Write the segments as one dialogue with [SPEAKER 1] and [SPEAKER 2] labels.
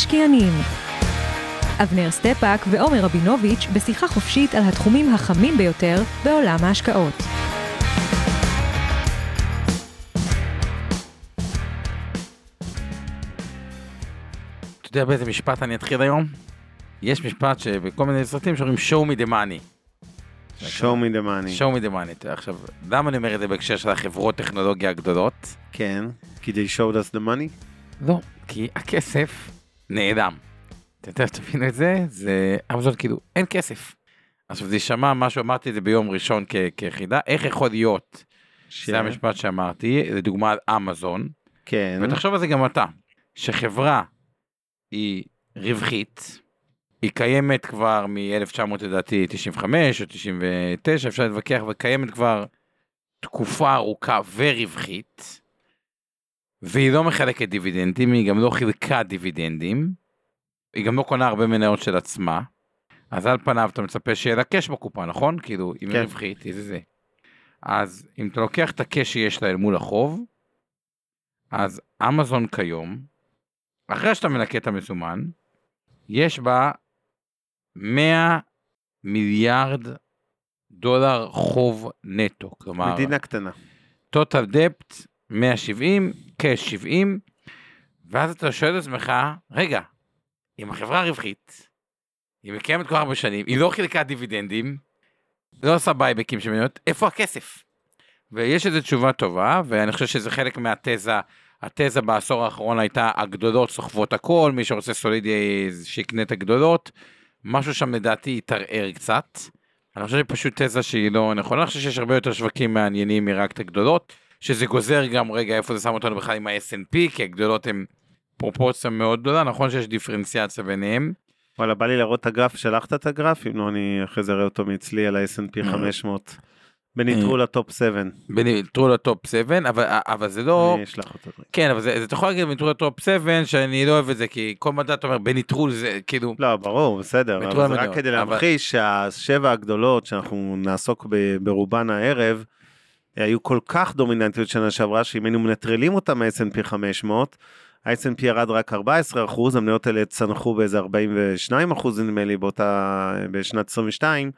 [SPEAKER 1] המשקיענים אבנר סטפאק ועומר רבינוביץ' בשיחה חופשית על התחומים החמים ביותר בעולם ההשקעות.
[SPEAKER 2] אתה יודע באיזה משפט אני אתחיל היום? יש משפט שבכל מיני סרטים שאומרים show me the money.
[SPEAKER 3] show me the money.
[SPEAKER 2] show me the money. עכשיו, למה אני אומר את זה בהקשר של החברות טכנולוגיה הגדולות?
[SPEAKER 3] כן, כי they showed us the money?
[SPEAKER 2] לא, כי הכסף נעלם. אתם תכף תבינו את זה, זה אמזון כאילו, אין כסף. עכשיו זה יישמע משהו, אמרתי את זה ביום ראשון כ- כיחידה, איך יכול להיות,
[SPEAKER 3] ש-
[SPEAKER 2] זה המשפט שאמרתי, לדוגמה על אמזון,
[SPEAKER 3] כן.
[SPEAKER 2] ותחשוב על זה גם אתה, שחברה היא רווחית, היא קיימת כבר מ-1900 לדעתי 95 או 99, אפשר להתווכח, וקיימת כבר תקופה ארוכה ורווחית, והיא לא מחלקת דיבידנדים, היא גם לא חילקה דיבידנדים, היא גם לא קונה הרבה מניות של עצמה, אז על פניו אתה מצפה שיהיה לה קש בקופה, נכון? כאילו, אם היא
[SPEAKER 3] כן.
[SPEAKER 2] רווחית, איזה זה. אז אם אתה לוקח את הקש שיש לה אל מול החוב, אז אמזון כיום, אחרי שאתה מנקה את המזומן, יש בה 100 מיליארד דולר חוב נטו. כלומר,
[SPEAKER 3] מדינה קטנה.
[SPEAKER 2] total debt 170, קאש 70, ואז אתה שואל את עצמך, רגע, אם החברה רווחית, היא מקיימת כל הרבה שנים, היא לא חילקה דיבידנדים, לא עושה בייבקים של מניות, איפה הכסף? ויש איזו תשובה טובה, ואני חושב שזה חלק מהתזה, התזה בעשור האחרון הייתה הגדולות סוחבות הכל, מי שרוצה סולידי שיקנה את הגדולות, משהו שם לדעתי התערער קצת. אני חושב שפשוט תזה שהיא לא נכונה, אני חושב שיש הרבה יותר שווקים מעניינים מרק את הגדולות, שזה גוזר גם רגע איפה זה שם אותנו בכלל עם ה-S&P, כי הגדולות הן פרופורציה מאוד גדולה, נכון שיש דיפרנציאציה ביניהם.
[SPEAKER 3] וואלה, בא לי להראות את הגרף, שלחת את הגרף? אם לא, אני אחרי זה אראה אותו מאצלי על ה-S&P
[SPEAKER 2] אה.
[SPEAKER 3] 500. בניטרול ה top 7.
[SPEAKER 2] בניטרול ל top 7, אבל, אבל זה לא...
[SPEAKER 3] אני אשלח אותו.
[SPEAKER 2] כן, אבל זה, זה אתה יכול להגיד בניטרול ל top 7, שאני לא אוהב את זה, כי כל מדד אתה אומר בניטרול זה כאילו...
[SPEAKER 3] לא, ברור, בסדר, אבל זה רק כדי
[SPEAKER 2] אבל-
[SPEAKER 3] להמחיש שהשבע הגדולות שאנחנו נעסוק ברובן הערב, היו כל כך דומיננטיות שנה שעברה, שאם היינו מנטרלים אותם מה-S&P 500, ה-S&P ירד רק 14 אחוז, המניות האלה צנחו באיזה 42 אחוז נדמה לי באותה, בשנת 22,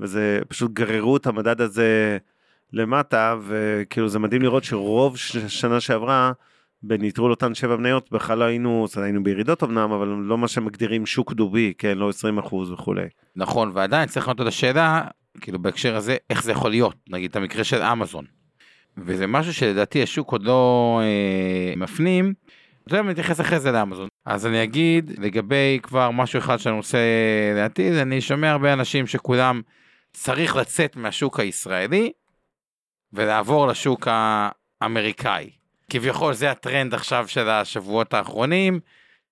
[SPEAKER 3] וזה פשוט גררו את המדד הזה למטה, וכאילו זה מדהים לראות שרוב שנה שעברה, בניטרול אותן שבע מניות בכלל לא היינו, היינו בירידות אמנם, אבל לא מה שמגדירים שוק דובי, כן, לא 20 אחוז וכולי.
[SPEAKER 2] נכון, ועדיין צריך לענות את השאלה, כאילו בהקשר הזה, איך זה יכול להיות, נגיד את המקרה של אמזון. וזה משהו שלדעתי השוק עוד לא אה, מפנים, אתה יודע, אני מתייחס אחרי זה לאמזון. אז אני אגיד, לגבי כבר משהו אחד שאני רוצה לעתיד, אני שומע הרבה אנשים שכולם צריך לצאת מהשוק הישראלי ולעבור לשוק האמריקאי. כביכול זה הטרנד עכשיו של השבועות האחרונים,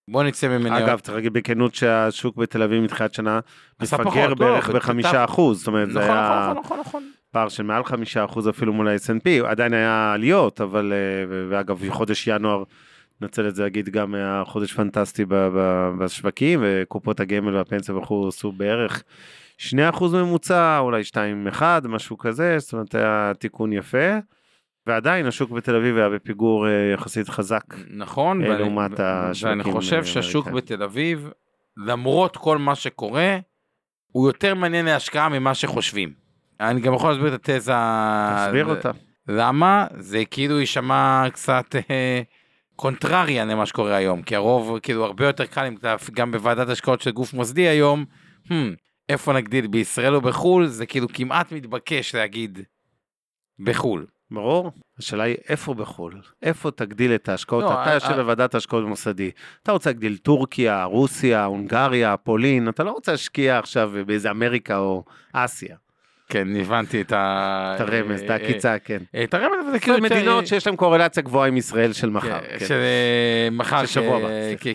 [SPEAKER 2] בוא נצא ממניות.
[SPEAKER 3] אגב, צריך להגיד בכנות שהשוק בתל אביב מתחילת שנה מפגר
[SPEAKER 2] לא,
[SPEAKER 3] בערך
[SPEAKER 2] אבל
[SPEAKER 3] בחמישה אחוז, זאת אומרת, זה
[SPEAKER 2] נכון,
[SPEAKER 3] היה
[SPEAKER 2] נכון, נכון.
[SPEAKER 3] פער של מעל חמישה אחוז אפילו מול ה-S&P, עדיין היה עליות, אבל, אה, ואגב, חודש ינואר, נצל את זה להגיד, גם היה חודש פנטסטי בשווקים, וקופות הגמל והפנסיה וכו' עשו בערך 2% ממוצע, אולי 2.1, משהו כזה, זאת אומרת, היה תיקון יפה. ועדיין השוק בתל אביב היה בפיגור אה, יחסית חזק.
[SPEAKER 2] נכון,
[SPEAKER 3] אה, לעומת השווקים
[SPEAKER 2] ואני חושב שהשוק. בתל אביב, למרות כל מה שקורה, הוא יותר מעניין להשקעה ממה שחושבים. אני גם יכול להסביר את התזה.
[SPEAKER 3] תסביר אותה.
[SPEAKER 2] למה? זה כאילו יישמע קצת אה, קונטרריאן למה שקורה היום, כי הרוב כאילו הרבה יותר קל, גם בוועדת השקעות של גוף מוסדי היום, hmm, איפה נגדיל, בישראל או בחו"ל, זה כאילו כמעט מתבקש להגיד בחו"ל.
[SPEAKER 3] ברור. השאלה היא איפה בחו"ל? איפה תגדיל את ההשקעות?
[SPEAKER 2] לא,
[SPEAKER 3] אתה יושב בוועדת השקעות במוסדי. אתה רוצה להגדיל טורקיה, רוסיה, הונגריה, פולין, אתה לא רוצה להשקיע עכשיו באיזה אמריקה או אסיה.
[SPEAKER 2] כן, הבנתי את ה...
[SPEAKER 3] את הרמז, את
[SPEAKER 2] אה,
[SPEAKER 3] העקיצה, כן.
[SPEAKER 2] אה, את הרמז, אבל זה כאילו...
[SPEAKER 3] מדינות שיש להן קורלציה גבוהה עם ישראל של מחר.
[SPEAKER 2] כן,
[SPEAKER 3] כן.
[SPEAKER 2] של אה, מחר
[SPEAKER 3] שבוע הבא,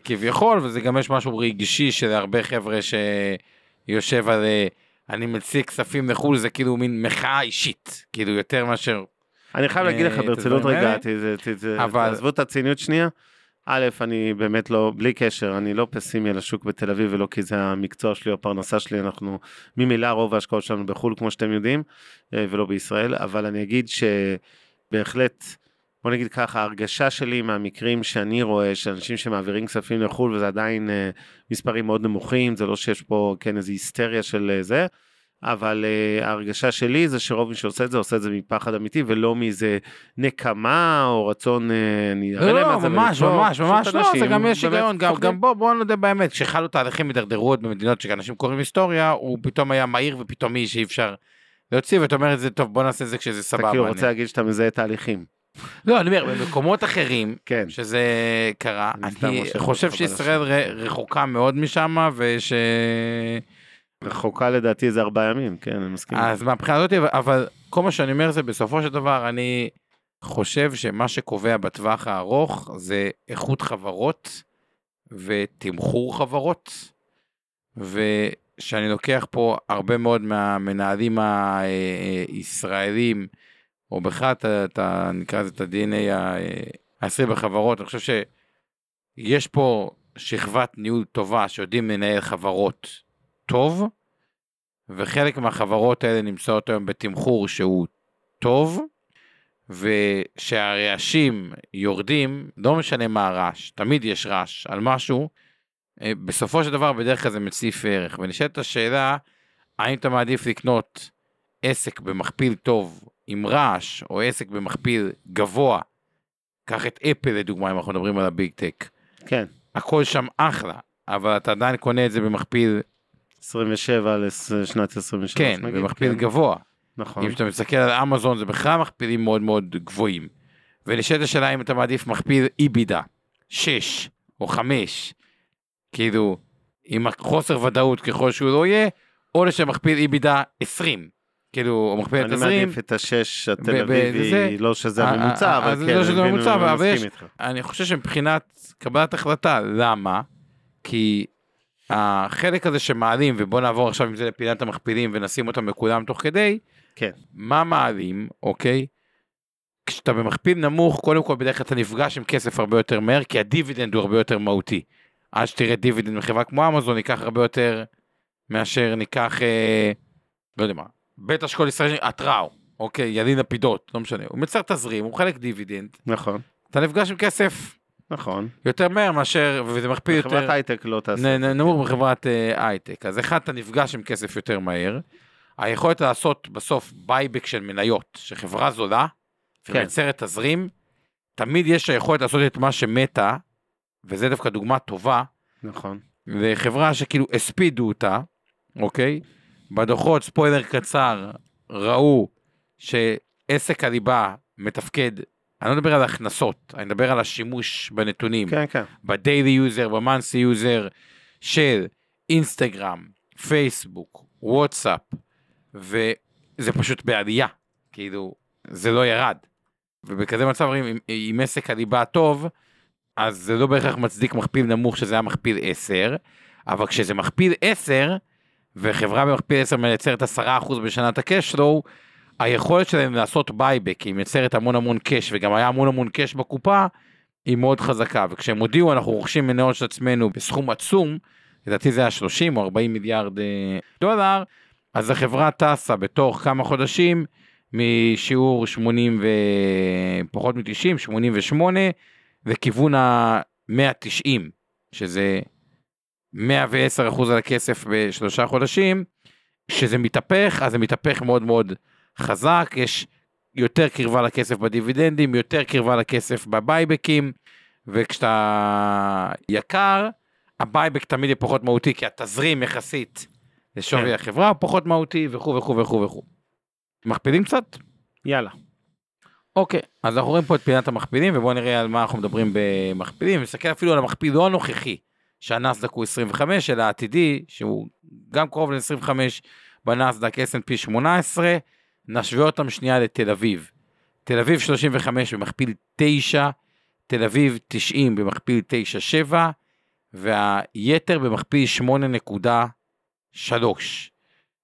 [SPEAKER 2] כביכול, וזה גם יש משהו רגשי של הרבה חבר'ה שיושב על אני מציג כספים לחו"ל, זה כאילו מין מחאה אישית, כאילו יותר מאשר...
[SPEAKER 3] אני חייב להגיד לך
[SPEAKER 2] אה,
[SPEAKER 3] ברצינות רגע, תעזבו את הציניות שנייה. א', אני באמת לא, בלי קשר, אני לא פסימי על השוק בתל אביב ולא כי זה המקצוע שלי או הפרנסה שלי, אנחנו ממילא רוב ההשקעות שלנו בחו"ל כמו שאתם יודעים, אה, ולא בישראל, אבל אני אגיד שבהחלט, בוא נגיד ככה, ההרגשה שלי מהמקרים שאני רואה, של אנשים שמעבירים כספים לחו"ל וזה עדיין אה, מספרים מאוד נמוכים, זה לא שיש פה כן איזו היסטריה של זה, אבל uh, ההרגשה שלי זה שרוב מי שעושה את זה עושה את זה מפחד אמיתי ולא מאיזה נקמה או רצון, uh, אני אראה
[SPEAKER 2] לא,
[SPEAKER 3] להם
[SPEAKER 2] לא,
[SPEAKER 3] מה זה
[SPEAKER 2] ממש,
[SPEAKER 3] ולטוב,
[SPEAKER 2] ממש,
[SPEAKER 3] פשוט
[SPEAKER 2] ממש לא, זה גם יש היגיון, גם. גם בוא, בוא נודה באמת, כשחלו תהליכים הידרדרות במדינות שאנשים קוראים היסטוריה, הוא פתאום היה מהיר ופתאומי שאי אפשר להוציא, ואתה אומר את זה, טוב, בוא נעשה את זה כשזה
[SPEAKER 3] אתה
[SPEAKER 2] סבבה.
[SPEAKER 3] כאילו
[SPEAKER 2] אני-
[SPEAKER 3] רוצה להגיד שאתה מזהה תהליכים.
[SPEAKER 2] לא, אני אומר, במקומות אחרים,
[SPEAKER 3] כן.
[SPEAKER 2] שזה קרה,
[SPEAKER 3] אני
[SPEAKER 2] חושב שישראל רחוקה מאוד משם, וש...
[SPEAKER 3] רחוקה לדעתי איזה ארבעה ימים, כן, אני מסכים.
[SPEAKER 2] אז מהבחינה הזאת, אבל- כל מה שאני אומר זה בסופו של דבר, אני חושב שמה שקובע בטווח הארוך זה איכות חברות ותמחור חברות, ושאני לוקח פה הרבה מאוד מהמנהלים הישראלים, או בכלל, נקרא לזה את ה-DNA הישראלי בחברות, אני חושב שיש פה שכבת ניהול טובה שיודעים לנהל חברות טוב, וחלק מהחברות האלה נמצאות היום בתמחור שהוא טוב, ושהרעשים יורדים, לא משנה מה הרעש, תמיד יש רעש על משהו, אה, בסופו של דבר בדרך כלל זה מציף ערך. ונשאלת השאלה, האם אתה מעדיף לקנות עסק במכפיל טוב עם רעש, או עסק במכפיל גבוה, קח את אפל לדוגמה, אם אנחנו מדברים על הביג טק,
[SPEAKER 3] כן,
[SPEAKER 2] הכל שם אחלה, אבל אתה עדיין קונה את זה במכפיל,
[SPEAKER 3] 27 לשנת 23.
[SPEAKER 2] כן,
[SPEAKER 3] נגיד,
[SPEAKER 2] במכפיל
[SPEAKER 3] כן,
[SPEAKER 2] גבוה.
[SPEAKER 3] נכון.
[SPEAKER 2] אם אתה מסתכל על אמזון זה בכלל מכפילים מאוד מאוד גבוהים. ונשאלת השאלה אם אתה מעדיף מכפיל איבידה, 6 או 5, כאילו, עם החוסר ודאות ככל שהוא לא יהיה, או לשם מכפיל איבידה 20, כאילו, או מכפיל
[SPEAKER 3] אני
[SPEAKER 2] תזרים.
[SPEAKER 3] מעדיף את השש התל אביבי, לא שזה
[SPEAKER 2] אה,
[SPEAKER 3] הממוצע,
[SPEAKER 2] אה,
[SPEAKER 3] אבל
[SPEAKER 2] אז
[SPEAKER 3] כן,
[SPEAKER 2] לא שזה
[SPEAKER 3] אני
[SPEAKER 2] הממוצע,
[SPEAKER 3] אני
[SPEAKER 2] אבל יש-. אני חושב שמבחינת קבלת החלטה, למה? כי החלק הזה שמעלים, ובוא נעבור עכשיו עם זה לפינת המכפילים ונשים אותם בכולם תוך כדי,
[SPEAKER 3] כן.
[SPEAKER 2] מה מעלים, אוקיי? כשאתה במכפיל נמוך, קודם כל בדרך כלל אתה נפגש עם כסף הרבה יותר מהר, כי הדיבידנד הוא הרבה יותר מהותי. עד שתראה דיבידנד מחברה כמו אמזון, ייקח הרבה יותר מאשר נניח, אה, לא יודע מה, בית אשכול ישראלי, התראו, אוקיי, ילין לפידות, לא משנה, הוא מייצר תזרים, הוא חילק דיבידנד,
[SPEAKER 3] נכון,
[SPEAKER 2] אתה נפגש עם כסף
[SPEAKER 3] נכון.
[SPEAKER 2] יותר מהר מאשר, וזה מכפיל יותר,
[SPEAKER 3] חברת הייטק לא תעשה.
[SPEAKER 2] נמוך בחברת אה, הייטק. אז אחד, אתה נפגש עם כסף יותר מהר. היכולת לעשות בסוף buyback של מניות, שחברה זולה
[SPEAKER 3] כן.
[SPEAKER 2] ומייצרת תזרים, תמיד יש היכולת לעשות את מה שמטא, וזה דווקא דוגמה טובה,
[SPEAKER 3] נכון.
[SPEAKER 2] לחברה שכאילו הספידו אותה, אוקיי? בדוחות, ספוילר קצר, ראו שעסק הליבה מתפקד, אני לא מדבר על הכנסות, אני מדבר על השימוש בנתונים.
[SPEAKER 3] כן, כן.
[SPEAKER 2] ב daily user, ב monthly user של אינסטגרם, פייסבוק, וואטסאפ, וזה פשוט בעלייה, כאילו, זה לא ירד. ובכזה מצב, אם, אם עסק הליבה טוב, אז זה לא בהכרח מצדיק מכפיל נמוך שזה היה מכפיל 10, אבל כשזה מכפיל 10, וחברה במכפיל 10 מייצרת 10% בשנה cash flow, היכולת שלהם לעשות buyback, היא מייצרת המון המון cash, וגם היה המון המון cash בקופה, היא מאוד חזקה, וכשהם הודיעו אנחנו רוכשים מניות של עצמנו בסכום עצום, לדעתי זה היה 30 או 40 מיליארד אה, דולר, אז החברה טסה בתוך כמה חודשים משיעור 80 ופחות מ-90, 88, לכיוון ה-190, שזה 110 אחוז על הכסף בשלושה חודשים, כשזה מתהפך, אז זה מתהפך מאוד מאוד חזק, יש יותר קרבה לכסף בדיבידנדים, יותר קרבה לכסף בבייבקים, וכשאתה יקר, ה buyback תמיד יהיה פחות מהותי, כי התזרים יחסית לשווי
[SPEAKER 3] כן.
[SPEAKER 2] החברה הוא פחות מהותי, וכו' וכו' וכו' וכו'. מכפילים קצת?
[SPEAKER 3] יאללה.
[SPEAKER 2] אוקיי, אז אנחנו רואים פה את פינת המכפילים, ובואו נראה על מה אנחנו מדברים במכפילים. נסתכל אפילו על המכפיל לא הנוכחי, שהנסדק הוא 25, אלא העתידי, שהוא גם קרוב ל-25. בנסדק S&P 18, נשווה אותם שנייה לתל אביב. תל אביב 35 במכפיל 9, תל אביב 90 במכפיל 9.7, והיתר במכפיל 8.3,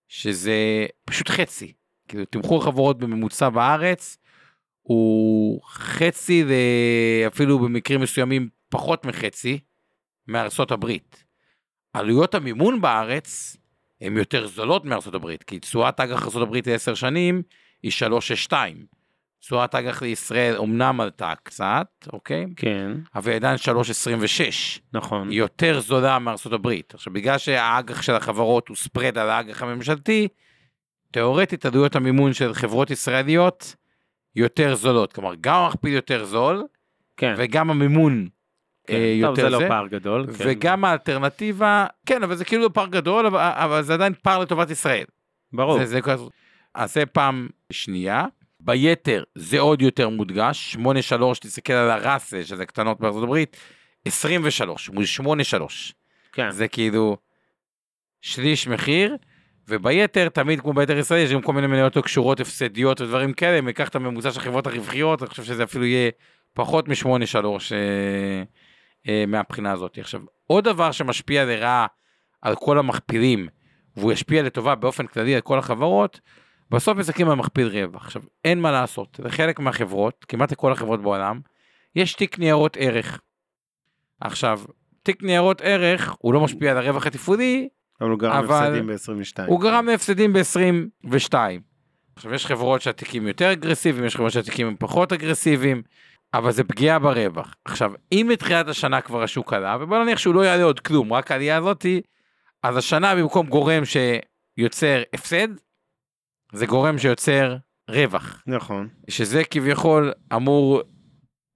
[SPEAKER 2] שזה פשוט חצי. כאילו תמחור חברות בממוצע בארץ הוא חצי, אפילו במקרים מסוימים פחות מחצי, מארצות הברית. עלויות המימון בארץ הן יותר זולות מארצות הברית, כי תשואת אג"ח ארצות הברית ל-10 שנים היא 3.62. תשואת אג"ח לישראל אמנם עלתה קצת, אוקיי?
[SPEAKER 3] כן,
[SPEAKER 2] אבל היא עדיין 3.26.
[SPEAKER 3] נכון.
[SPEAKER 2] היא יותר זולה מארצות הברית. עכשיו, בגלל שהאג"ח של החברות הוא ספרד על האג"ח הממשלתי, תאורטית עלויות המימון של חברות ישראליות יותר זולות. כלומר, גם המכפיל יותר זול,
[SPEAKER 3] כן.
[SPEAKER 2] וגם המימון
[SPEAKER 3] כן.
[SPEAKER 2] אה,
[SPEAKER 3] טוב,
[SPEAKER 2] יותר
[SPEAKER 3] זה לא
[SPEAKER 2] זה.
[SPEAKER 3] פער גדול. כן.
[SPEAKER 2] וגם האלטרנטיבה, כן, אבל זה כאילו לא פער גדול, אבל, אבל זה עדיין פער לטובת ישראל.
[SPEAKER 3] ברור.
[SPEAKER 2] זה, זה. אז זה פעם שנייה. ביתר זה עוד יותר מודגש, 8-3, תסתכל על הראסה, שזה קטנות בארצות הברית, 23 מול 8-3.
[SPEAKER 3] כן.
[SPEAKER 2] זה כאילו שליש מחיר, וביתר, תמיד כמו ביתר ישראל, יש גם כל מיני מניות לא קשורות, הפסדיות ודברים כאלה, אם ניקח את הממוצע של החברות הרווחיות, אני חושב שזה אפילו יהיה פחות מ-8-3 אה, מהבחינה הזאת. עכשיו, עוד דבר שמשפיע לרעה על כל המכפילים, והוא ישפיע לטובה באופן כללי על כל החברות, בסוף מסתכלים על מכפיל רווח. עכשיו, אין מה לעשות, לחלק מהחברות, כמעט לכל החברות בעולם, יש תיק ניירות ערך. עכשיו, תיק ניירות ערך, הוא לא משפיע על הרווח התפעולי,
[SPEAKER 3] אבל הוא גרם
[SPEAKER 2] אבל
[SPEAKER 3] הפסדים ב-22.
[SPEAKER 2] הוא גרם להפסדים ב-22. עכשיו, יש חברות שהתיקים יותר אגרסיביים, יש חברות שהתיקים הם פחות אגרסיביים, אבל זה פגיעה ברווח. עכשיו, אם מתחילת השנה כבר השוק עלה, ובוא נניח שהוא לא יעלה עוד כלום, רק העלייה הזאתי, אז השנה במקום גורם שיוצר הפסד, זה גורם שיוצר רווח,
[SPEAKER 3] נכון.
[SPEAKER 2] שזה כביכול אמור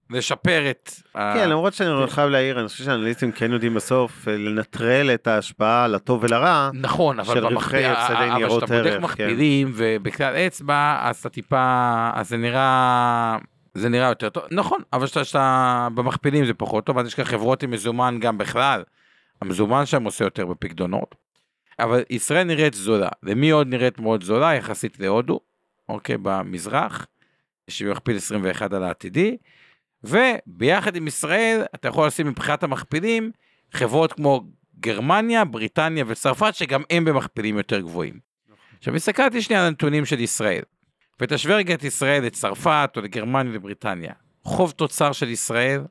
[SPEAKER 2] לשפר את... ה-
[SPEAKER 3] כן, למרות שאני חייב להעיר, אני חושב שאנליסטים כן יודעים בסוף אה, לנטרל את ההשפעה לטוב ולרע.
[SPEAKER 2] נכון, אבל במכפיל, אבל כשאתה בודק
[SPEAKER 3] כן.
[SPEAKER 2] מכפילים ובכלל אצבע, אז אתה טיפה, אז זה נראה, זה נראה יותר טוב, נכון, אבל שאתה, שאתה במכפילים זה פחות טוב, אז יש כאן חברות עם מזומן גם בכלל, המזומן שם עושה יותר בפקדונות, אבל ישראל נראית זולה, ומי עוד נראית מאוד זולה? יחסית להודו, אוקיי, במזרח, שמכפיל 21 על העתידי, וביחד עם ישראל אתה יכול לשים מבחינת המכפילים חברות כמו גרמניה, בריטניה וצרפת שגם הם במכפילים יותר גבוהים. עכשיו הסתכלתי שנייה על הנתונים של ישראל, ותשווה רגע את ישראל לצרפת או לגרמניה ולבריטניה. חוב תוצר של ישראל,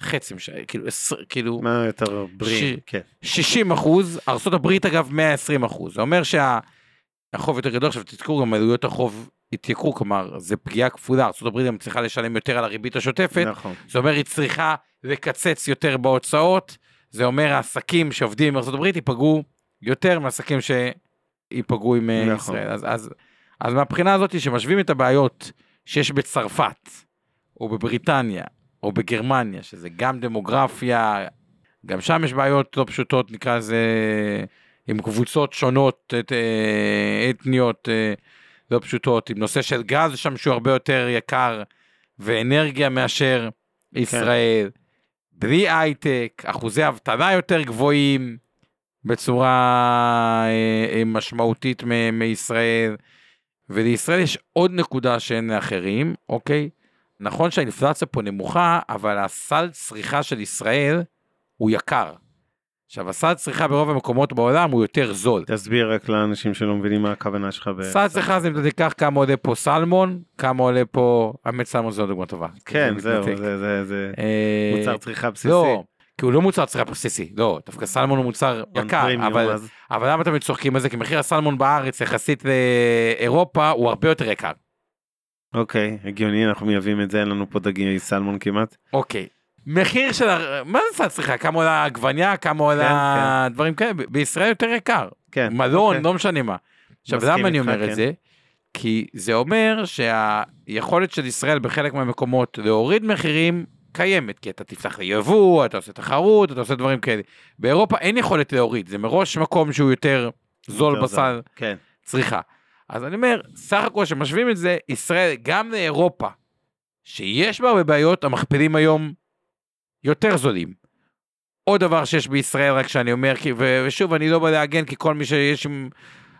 [SPEAKER 2] חצי משנה, כאילו, עשר- כאילו
[SPEAKER 3] מה יותר בריא?
[SPEAKER 2] ש-
[SPEAKER 3] כן.
[SPEAKER 2] 60 אחוז, ארה"ב אגב 120 אחוז, זה אומר שהחוב יותר גדול, עכשיו תזכרו גם עלויות החוב התייקרו, כלומר זה פגיעה כפולה, ארה"ב גם צריכה לשלם יותר על הריבית השוטפת,
[SPEAKER 3] נכון.
[SPEAKER 2] זה אומר היא צריכה לקצץ יותר בהוצאות, זה אומר העסקים שעובדים עם ארה"ב ייפגעו יותר מעסקים שייפגעו עם אה,
[SPEAKER 3] נכון.
[SPEAKER 2] ישראל. אז, אז, אז מהבחינה הזאת שמשווים את הבעיות שיש בצרפת, או בבריטניה, או בגרמניה, שזה גם דמוגרפיה, גם שם יש בעיות לא פשוטות, נקרא לזה, עם קבוצות שונות, את, אה, אתניות אה, לא פשוטות, עם נושא של גז שם שהוא הרבה יותר יקר, ואנרגיה מאשר ישראל, בלי הייטק, אחוזי אבטלה יותר גבוהים בצורה אה, משמעותית מישראל, ולישראל יש עוד נקודה שאין לאחרים, אוקיי? נכון שהאינפלציה פה נמוכה, אבל הסל צריכה של ישראל הוא יקר. עכשיו, הסל צריכה ברוב המקומות בעולם הוא יותר זול.
[SPEAKER 3] תסביר רק לאנשים שלא מבינים מה הכוונה שלך. ב-
[SPEAKER 2] סל צריכה זה אם אתה תיקח כמה עולה פה סלמון, כמה עולה פה, האמת סלמון זו דוגמה טובה.
[SPEAKER 3] כן,
[SPEAKER 2] זה
[SPEAKER 3] זהו. זה- זה זה
[SPEAKER 2] אה,
[SPEAKER 3] מוצר צריכה בסיסי.
[SPEAKER 2] לא, כי הוא לא מוצר צריכה בסיסי, לא, דווקא סלמון הוא מוצר יקר, אבל, אבל למה אתם צוחקים על זה? כי מחיר הסלמון בארץ יחסית לאירופה הוא הרבה יותר יקר.
[SPEAKER 3] אוקיי, הגיוני, אנחנו מייבאים את זה, אין לנו פה דגי סלמון כמעט.
[SPEAKER 2] אוקיי. מחיר של, מה זה סל צריכה? כמה עולה עגבניה? כמה עולה דברים כאלה? בישראל יותר יקר.
[SPEAKER 3] כן.
[SPEAKER 2] מלון,
[SPEAKER 3] אוקיי.
[SPEAKER 2] לא משנה מה. עכשיו, למה אני אומר
[SPEAKER 3] כן.
[SPEAKER 2] את זה? כי זה אומר שהיכולת של ישראל בחלק מהמקומות להוריד מחירים קיימת, כי אתה תפתח ליבוא, אתה עושה תחרות, אתה עושה דברים כאלה. באירופה אין יכולת להוריד, זה מראש מקום שהוא יותר זול
[SPEAKER 3] יותר
[SPEAKER 2] בסל
[SPEAKER 3] כן.
[SPEAKER 2] צריכה. אז אני אומר, סך הכל שמשווים את זה, ישראל גם לאירופה, שיש בה הרבה בעיות, המכפילים היום יותר זולים. עוד דבר שיש בישראל, רק שאני אומר, ושוב, אני לא בא להגן, כי כל מי שיש עם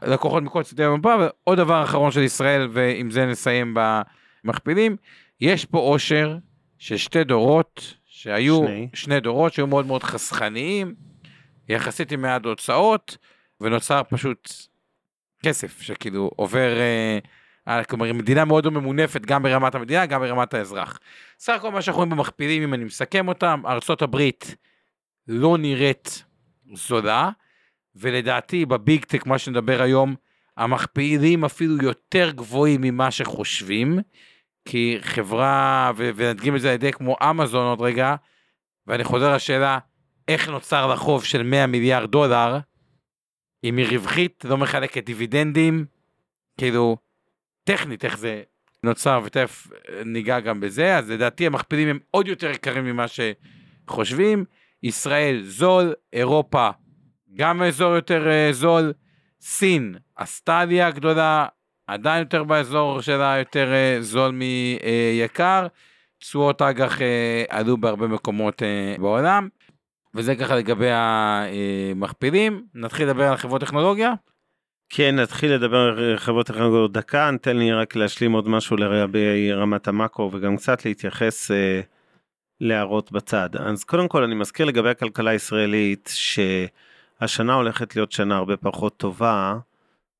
[SPEAKER 2] לקוחות מכל צדדי המפה, ועוד דבר אחרון של ישראל, ועם זה נסיים במכפילים, יש פה עושר של שתי דורות, שהיו
[SPEAKER 3] שני.
[SPEAKER 2] שני דורות שהיו מאוד מאוד חסכניים, יחסית עם מעט הוצאות, ונוצר פשוט כסף שכאילו עובר, אה, כלומר מדינה מאוד ממונפת גם ברמת המדינה, גם ברמת האזרח. סך הכל מה שאנחנו רואים במכפילים, אם אני מסכם אותם, הברית לא נראית זולה, ולדעתי בביג טק, מה שנדבר היום, המכפילים אפילו יותר גבוהים ממה שחושבים, כי חברה, ו- ונדגים את זה על ידי כמו אמזון עוד רגע, ואני חוזר לשאלה, איך נוצר לה חוב של 100 מיליארד דולר, אם היא רווחית, לא מחלקת דיבידנדים, כאילו, טכנית איך זה נוצר, ותכף ניגע גם בזה, אז לדעתי המכפילים הם עוד יותר יקרים ממה שחושבים. ישראל זול, אירופה גם אזור יותר אה, זול, סין עלייה גדולה, עדיין יותר באזור שלה יותר אה, זול מיקר, תשואות אג"ח אה, עלו בהרבה מקומות אה, בעולם, וזה ככה לגבי המכפילים. נתחיל לדבר על חברות טכנולוגיה.
[SPEAKER 3] כן, נתחיל לדבר על חברות טכנולוגיות דקה, ניתן לי רק להשלים עוד משהו לגבי רמת המאקרו וגם קצת להתייחס אה, להערות בצד. אז קודם כל אני מזכיר לגבי הכלכלה הישראלית שהשנה הולכת להיות שנה הרבה פחות טובה.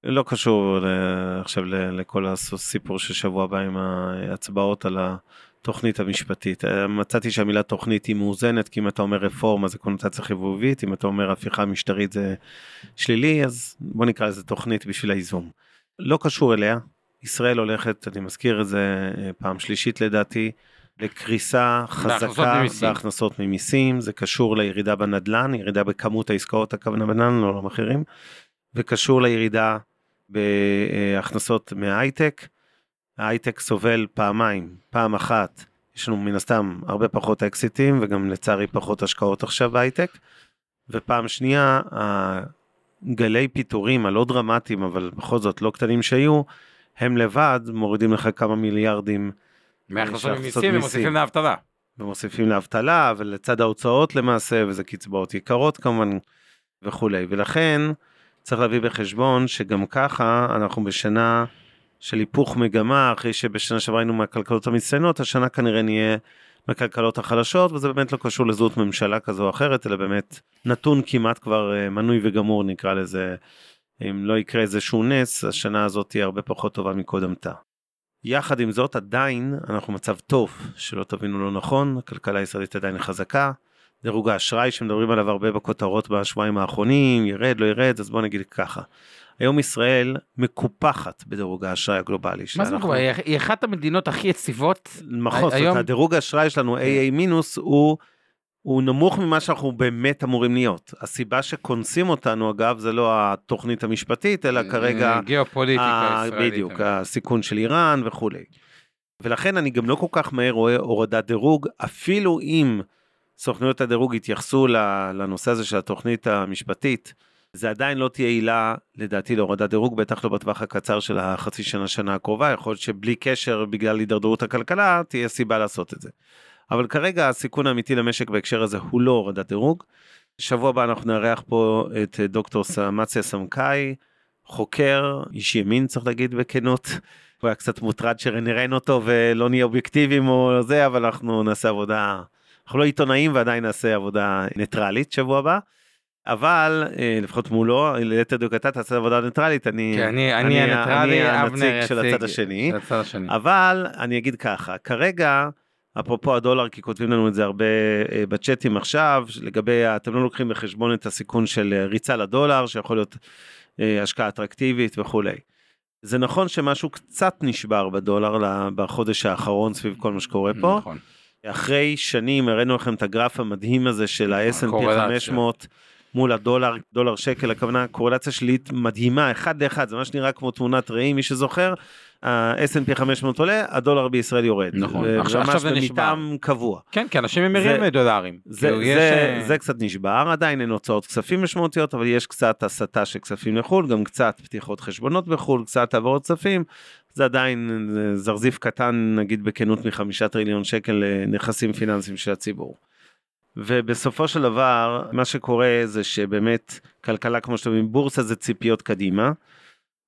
[SPEAKER 3] לא קשור ל- עכשיו לכל הסיפור של שבוע הבא עם ההצבעות על התוכנית המשפטית. אה, מצאתי שהמילה תוכנית היא מאוזנת, כי אם אתה אומר רפורמה זה קונוטציה חיבובית, אם אתה אומר הפיכה משטרית זה שלילי, אז בוא נקרא לזה תוכנית בשביל האיזון. לא קשור אליה, ישראל הולכת, אני מזכיר את זה אה, פעם שלישית לדעתי, לקריסה חזקה
[SPEAKER 2] ממיסים.
[SPEAKER 3] בהכנסות ממיסים, זה קשור לירידה בנדל"ן, ירידה בכמות העסקאות הכוונה בנדל"ן, לא למחירים, וקשור לירידה בהכנסות מההייטק. ההייטק סובל פעמיים, פעם אחת, יש לנו מן הסתם הרבה פחות אקזיטים וגם לצערי פחות השקעות עכשיו בהייטק, ופעם שנייה, הגלי פיטורים הלא דרמטיים, אבל בכל זאת לא קטנים שהיו, הם לבד מורידים לך כמה מיליארדים
[SPEAKER 2] מהכנסות
[SPEAKER 3] שהכנסות
[SPEAKER 2] ממיסים
[SPEAKER 3] מיסים.
[SPEAKER 2] ומוסיפים לאבטלה.
[SPEAKER 3] ומוסיפים לאבטלה ולצד ההוצאות למעשה וזה קצבאות יקרות כמובן וכולי ולכן צריך להביא בחשבון שגם ככה אנחנו בשנה של היפוך מגמה אחרי שבשנה שעברה היינו מהכלכלות המצטיינות השנה כנראה נהיה מהכלכלות החלשות וזה באמת לא קשור לזהות ממשלה כזו או אחרת אלא באמת נתון כמעט כבר אה, מנוי וגמור נקרא לזה אם לא יקרה איזשהו נס השנה הזאת תהיה הרבה פחות טובה מקודמתה. יחד עם זאת עדיין אנחנו במצב טוב שלא תבינו לא נכון הכלכלה הישראלית עדיין חזקה. דירוג האשראי שמדברים עליו הרבה בכותרות בשבועיים האחרונים ירד לא ירד אז בוא נגיד ככה. היום ישראל מקופחת בדירוג האשראי הגלובלי.
[SPEAKER 2] מה זה מקובל? היא- אחת המדינות הכי יציבות.
[SPEAKER 3] נכון, זאת
[SPEAKER 2] היום-
[SPEAKER 3] אומרת, הדירוג האשראי שלנו AA מינוס הוא, הוא נמוך ממה שאנחנו באמת אמורים להיות. הסיבה שקונסים אותנו אגב זה לא התוכנית המשפטית אלא כרגע
[SPEAKER 2] אה, גיאופוליטיקה
[SPEAKER 3] ה-
[SPEAKER 2] ישראלית.
[SPEAKER 3] בדיוק, הסיכון של איראן וכולי. ולכן אני גם לא כל כך מהר רואה הורדת דירוג, אפילו אם סוכנויות הדירוג יתייחסו לנושא הזה של התוכנית המשפטית, זה עדיין לא תהיה עילה לדעתי להורדת דירוג, בטח לא בטווח הקצר של החצי שנה שנה הקרובה, יכול להיות שבלי קשר בגלל הידרדרות הכלכלה תהיה סיבה לעשות את זה. אבל כרגע הסיכון האמיתי למשק בהקשר הזה הוא לא הורדת דירוג. שבוע הבא אנחנו נארח פה את דוקטור סמציה סמכאי, חוקר, איש ימין צריך להגיד בכנות. הוא היה קצת מוטרד שנראיין אותו ולא נהיה אובייקטיביים או זה, אבל אנחנו נעשה עבודה, אנחנו לא עיתונאים ועדיין נעשה עבודה ניטרלית שבוע הבא. אבל אה, לפחות מולו, ליתר דיוק אתה תעשה עבודה ניטרלית, אני,
[SPEAKER 2] כן, אני אני
[SPEAKER 3] אני
[SPEAKER 2] הניטרלי,
[SPEAKER 3] הנציג של הצד השני.
[SPEAKER 2] של הצד השני.
[SPEAKER 3] אבל אני אגיד ככה, כרגע, אפרופו הדולר, כי כותבים לנו את זה הרבה אה, בצ'אטים עכשיו, לגבי, אתם לא לוקחים בחשבון את הסיכון של אה, ריצה לדולר, שיכול להיות השקעה אטרקטיבית וכולי. זה נכון שמשהו קצת נשבר בדולר בחודש האחרון סביב כל מה שקורה פה.
[SPEAKER 2] נכון.
[SPEAKER 3] אחרי שנים הראינו לכם את הגרף המדהים הזה של ה-S&P
[SPEAKER 2] הקורלציה.
[SPEAKER 3] 500 מול הדולר, דולר שקל, הכוונה קורלציה שלילית מדהימה, אחד לאחד, זה ממש נראה כמו תמונת ראי, מי שזוכר, ה-S&P 500 עולה, הדולר בישראל יורד.
[SPEAKER 2] נכון. עכשיו-
[SPEAKER 3] ממש
[SPEAKER 2] עכשיו זה נשבר.
[SPEAKER 3] במתאם קבוע.
[SPEAKER 2] כן, כי אנשים ממירים
[SPEAKER 3] זה-
[SPEAKER 2] דולרים.
[SPEAKER 3] זה,
[SPEAKER 2] כאילו,
[SPEAKER 3] זה,
[SPEAKER 2] יש, אה,
[SPEAKER 3] זה קצת נשבר, עדיין אין הוצאות כספים משמעותיות, אבל יש קצת הסטה של כספים לחו"ל, גם קצת פתיחות חשבונות בחו"ל, קצת העברות כספים, זה עדיין אה, זרזיף קטן, נגיד בכנות מחמישה טריליון שקל לנכסים פיננסיים של הציבור. ובסופו של דבר, מה שקורה זה שבאמת כלכלה, כמו שאתם אומרים, בורסה זה ציפיות קדימה.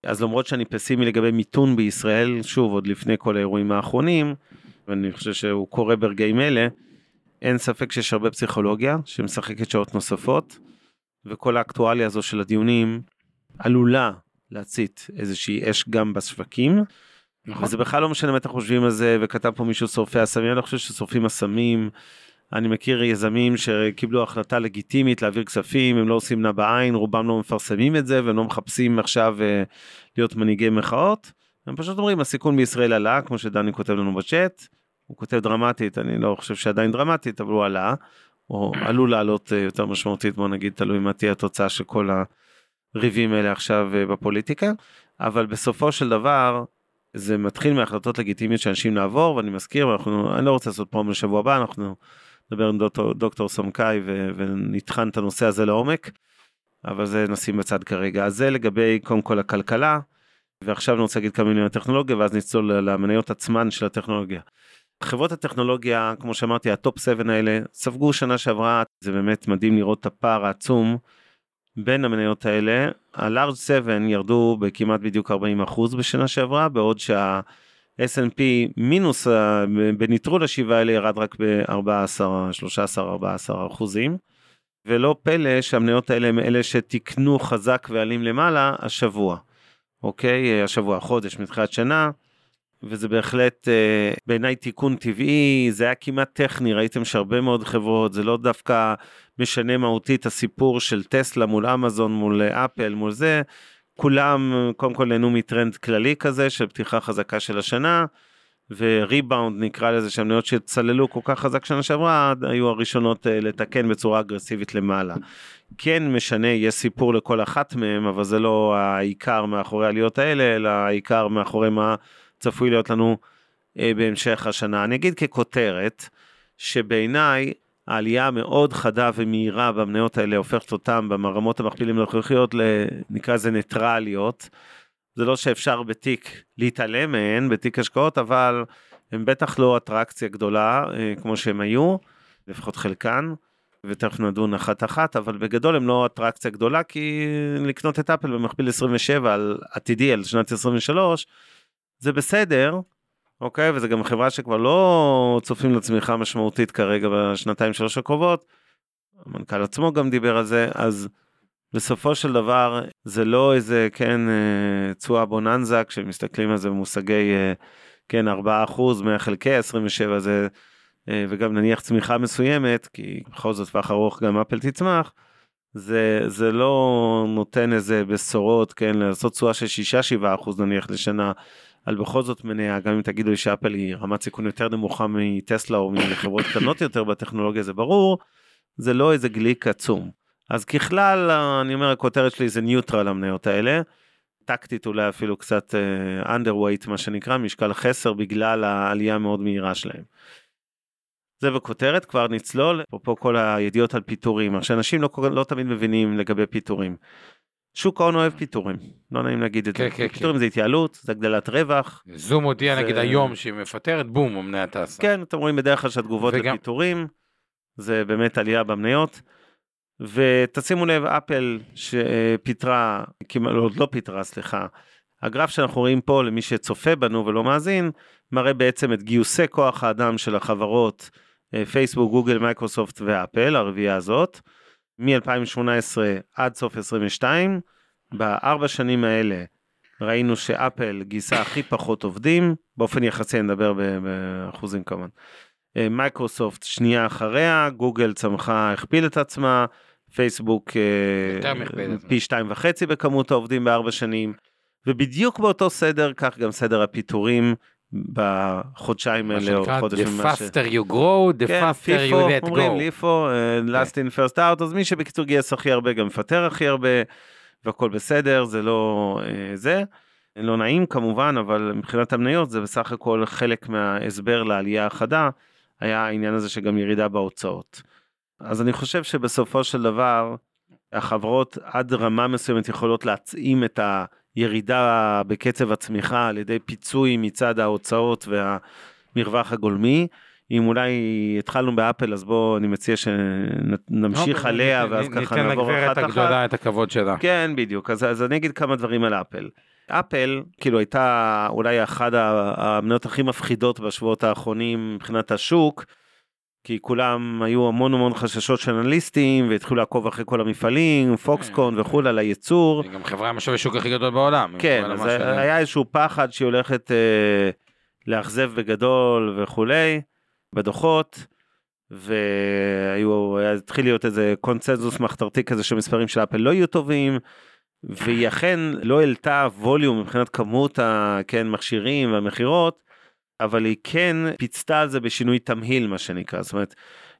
[SPEAKER 3] אז למרות שאני פסימי לגבי מיתון בישראל, שוב, עוד לפני כל האירועים האחרונים, ואני חושב שהוא קורה ברגעים אלה, אין ספק שיש הרבה פסיכולוגיה שמשחקת שעות נוספות, וכל האקטואליה הזו של הדיונים עלולה להצית איזושהי אש גם בשווקים.
[SPEAKER 2] נכון.
[SPEAKER 3] וזה בכלל לא משנה מה אתם חושבים על זה, וכתב פה מישהו שורפי הסמים, אני לא חושב ששורפים הסמים. אני מכיר יזמים שקיבלו החלטה לגיטימית להעביר כספים, הם לא עושים נע בעין, רובם לא מפרסמים את זה, והם לא מחפשים עכשיו אה, להיות מנהיגי מחאות. הם פשוט אומרים, הסיכון בישראל עלה, כמו שדני כותב לנו בצ'אט, הוא כותב דרמטית, אני לא חושב שעדיין דרמטית, אבל הוא עלה, או עלול לעלות אה, יותר משמעותית, בוא נגיד, תלוי מה תהיה התוצאה של כל הריבים האלה עכשיו אה, בפוליטיקה, אבל בסופו של דבר, זה מתחיל מהחלטות לגיטימיות שאנשים לעבור, ואני מזכיר, אנחנו, אני לא רוצה לעשות פרומו לשבוע הבא, אנחנו נדבר עם דוקטור, דוקטור סמכאי ונטחן את הנושא הזה לעומק, אבל זה נשים בצד כרגע. אז זה לגבי קודם כל הכלכלה, ועכשיו אני רוצה להגיד כמה מילים על הטכנולוגיה, ואז נצלול למניות עצמן של הטכנולוגיה. חברות הטכנולוגיה, כמו שאמרתי, הטופ 7 האלה, ספגו שנה שעברה, זה באמת מדהים לראות את הפער העצום בין המניות האלה. ה-large 7 ירדו בכמעט בדיוק 40% בשנה שעברה, בעוד שה... S&P מינוס ה- בניטרול השבעה האלה ירד רק ב-14, 13, 14 אחוזים. ולא פלא שהמניות האלה הם אלה שתיקנו חזק ועלים למעלה השבוע. אוקיי, השבוע, חודש מתחילת שנה, וזה בהחלט אה, בעיניי תיקון טבעי, זה היה כמעט טכני, ראיתם שהרבה מאוד חברות, זה לא דווקא משנה מהותית הסיפור של טסלה מול אמזון, מול אה, אפל, מול זה, כולם קודם כל נהנו מטרנד כללי כזה של פתיחה חזקה של השנה, וריבאונד נקרא לזה שהמניות שצללו כל כך חזק שנה שעברה היו הראשונות אה, לתקן בצורה אגרסיבית למעלה. כן משנה יש סיפור לכל אחת מהם אבל זה לא העיקר מאחורי העליות האלה אלא העיקר מאחורי מה צפוי להיות לנו אה, בהמשך השנה. אני אגיד ככותרת שבעיניי העלייה המאוד חדה ומהירה במניות האלה הופכת אותם ברמות המכפילים הנוכחיות לנקרא לזה ניטרליות. זה לא שאפשר בתיק להתעלם מהן, בתיק השקעות, אבל הם בטח לא אטרקציה גדולה אה, כמו שהם היו, לפחות חלקן, ותכף נדון אחת אחת, אבל בגדול הם לא אטרקציה גדולה, כי לקנות את אפל במכפיל 27 על עתידי, על שנת 23, זה בסדר, אוקיי? וזה גם חברה שכבר לא צופים לצמיחה משמעותית כרגע בשנתיים שלוש הקרובות. המנכ"ל עצמו גם דיבר על זה, אז בסופו של דבר זה לא איזה, כן, אה, תשואה בוננזה, כשמסתכלים על זה במושגי, אה, כן, 4% 100 חלקי 27 זה, אה, וגם נניח צמיחה מסוימת, כי בכל זאת טווח ארוך גם אפל תצמח, זה, זה לא נותן איזה בשורות, כן, לעשות תשואה של 6-7% נניח לשנה, על בכל זאת מניה, גם אם תגידו לי שאפל היא רמת סיכון יותר נמוכה מטסלה או מחברות קטנות יותר בטכנולוגיה, זה ברור, זה לא איזה גליק עצום. אז ככלל, אני אומר, הכותרת שלי זה neutral המניות האלה. טקטית אולי אפילו קצת אה, underweight מה שנקרא, משקל חסר בגלל העלייה המאוד מהירה שלהם. זה בכותרת, כבר נצלול, אפרופו כל הידיעות על פיטורים, שאנשים לא, לא תמיד מבינים לגבי פיטורים. שוק ההון אוהב פיטורים, לא נעים להגיד את
[SPEAKER 2] כן,
[SPEAKER 3] זה.
[SPEAKER 2] כן,
[SPEAKER 3] פיטורים זה התייעלות, זה הגדלת רווח.
[SPEAKER 2] זום הודיע
[SPEAKER 3] זה-
[SPEAKER 2] נגיד היום שהיא מפטרת, בום, המניה טסה.
[SPEAKER 3] כן, אתם רואים בדרך כלל שהתגובות
[SPEAKER 2] וגם-
[SPEAKER 3] לפיטורים, זה באמת עלייה במניות. ותשימו לב, אפל שפיטרה, כמעט, עוד לא פיטרה, סליחה. הגרף שאנחנו רואים פה, למי שצופה בנו ולא מאזין, מראה בעצם את גיוסי כוח האדם של החברות אה, פייסבוק, גוגל, מייקרוסופט ואפל, הרביעייה הזאת, מ-2018 עד סוף 22. בארבע שנים האלה ראינו שאפל גייסה הכי פחות עובדים, באופן יחסי נדבר באחוזים כמובן. אה, מייקרוסופט שנייה אחריה, גוגל צמחה, הכפיל את עצמה, פייסבוק אה. פי שתיים וחצי בכמות העובדים בארבע שנים, ובדיוק באותו סדר, כך גם סדר הפיטורים בחודשיים
[SPEAKER 2] מה
[SPEAKER 3] האלה, או
[SPEAKER 2] שנקרא,
[SPEAKER 3] חודש
[SPEAKER 2] the
[SPEAKER 3] ממה ש...
[SPEAKER 2] faster you grow, the
[SPEAKER 3] כן,
[SPEAKER 2] faster you let
[SPEAKER 3] אומרים
[SPEAKER 2] go.
[SPEAKER 3] ליפו, אה, last in first out, אז מי שבקיצור גייס הכי הרבה גם מפטר הכי הרבה, והכל בסדר, זה לא אה, זה. לא נעים כמובן, אבל מבחינת המניות זה בסך הכל חלק מההסבר לעלייה החדה, היה העניין הזה שגם ירידה בהוצאות. אז אני חושב שבסופו של דבר, החברות עד רמה מסוימת יכולות להצעים את הירידה בקצב הצמיחה על ידי פיצוי מצד ההוצאות והמרווח הגולמי. אם אולי התחלנו באפל אז בואו אני מציע שנמשיך
[SPEAKER 2] אוקיי,
[SPEAKER 3] עליה
[SPEAKER 2] ניתן-
[SPEAKER 3] ואז ככה
[SPEAKER 2] ניתן
[SPEAKER 3] נעבור
[SPEAKER 2] לגברת
[SPEAKER 3] אחת אחת.
[SPEAKER 2] הגדולה את הכבוד שלה.
[SPEAKER 3] כן בדיוק אז, אז אני אגיד כמה דברים על אפל. אפל כאילו הייתה אולי אחת המניות הכי מפחידות בשבועות האחרונים מבחינת השוק. כי כולם היו המון המון חששות של אנליסטים והתחילו לעקוב אחרי כל המפעלים פוקסקון וכולי על הייצור.
[SPEAKER 2] היא גם חברה עם השווי שוק הכי גדול בעולם.
[SPEAKER 3] כן, אז היה איזשהו פחד שהיא הולכת אה, לאכזב בגדול וכולי בדוחות. והיו, היה- התחיל להיות איזה קונצנזוס מחתרתי כזה שמספרים של אפל לא יהיו טובים. והיא אכן לא העלתה ווליום מבחינת כמות ה, כן, והמכירות, אבל היא כן פיצתה על זה בשינוי תמהיל מה שנקרא, זאת אומרת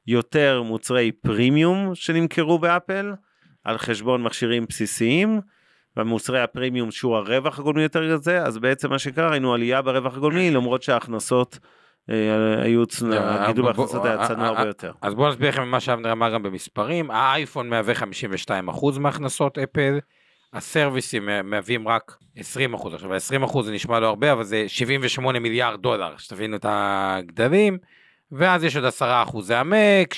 [SPEAKER 3] יותר מוצרי פרימיום שנמכרו באפל על חשבון מכשירים בסיסיים. במוצרי הפרימיום שיעור הרווח הגולמי יותר גדול, אז בעצם מה שקרה ראינו עלייה ברווח הגולמי למרות שההכנסות אה, היו,
[SPEAKER 2] לא,
[SPEAKER 3] הגידול
[SPEAKER 2] בוא-
[SPEAKER 3] בהכנסות היה צנוע
[SPEAKER 2] אה,
[SPEAKER 3] הרבה
[SPEAKER 2] אה,
[SPEAKER 3] יותר.
[SPEAKER 2] אז בואו נסביר לכם מה שאבנר אמר גם במספרים. האייפון מהווה 52% מהכנסות אפל, הסרוויסים מה- מהווים רק 20%. עכשיו, ה-20% זה נשמע לא הרבה, אבל זה 78 מיליארד דולר, שתבינו את הגדלים. ואז יש עוד 10% זה המק,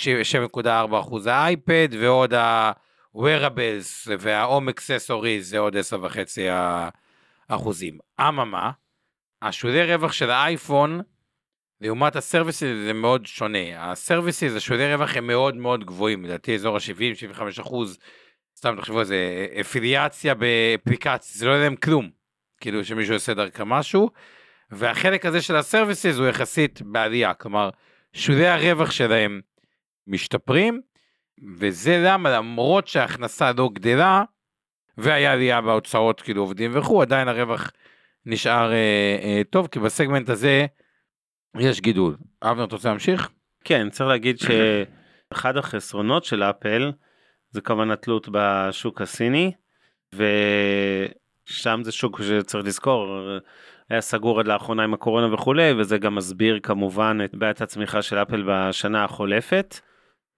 [SPEAKER 2] 7.4% זה האייפד, ועוד ה-wearables וה-home accessories זה עוד 10.5 אחוזים. אממה, השולי רווח של האייפון לעומת הסרוויסיס זה מאוד שונה. הסרוויסיס, השולי רווח הם מאוד מאוד גבוהים, לדעתי אזור ה-70-75 אחוז, סתם תחשבו על זה, אפיליאציה באפליקציה, זה לא יודע להם כלום, כאילו שמישהו עושה דרכה משהו, והחלק הזה של הסרוויסיס הוא יחסית בעלייה, כלומר, שולי הרווח שלהם משתפרים, וזה למה למרות שההכנסה לא גדלה, והיה עלייה בהוצאות כאילו עובדים וכו', עדיין הרווח נשאר אה, אה, טוב, כי בסגמנט הזה יש גידול. אבנר, אתה רוצה להמשיך?
[SPEAKER 3] כן, צריך להגיד שאחד החסרונות של אפל זה כמובן התלות בשוק הסיני, ושם זה שוק שצריך לזכור, היה סגור עד לאחרונה עם הקורונה וכולי, וזה גם מסביר כמובן את בעיית הצמיחה של אפל בשנה החולפת,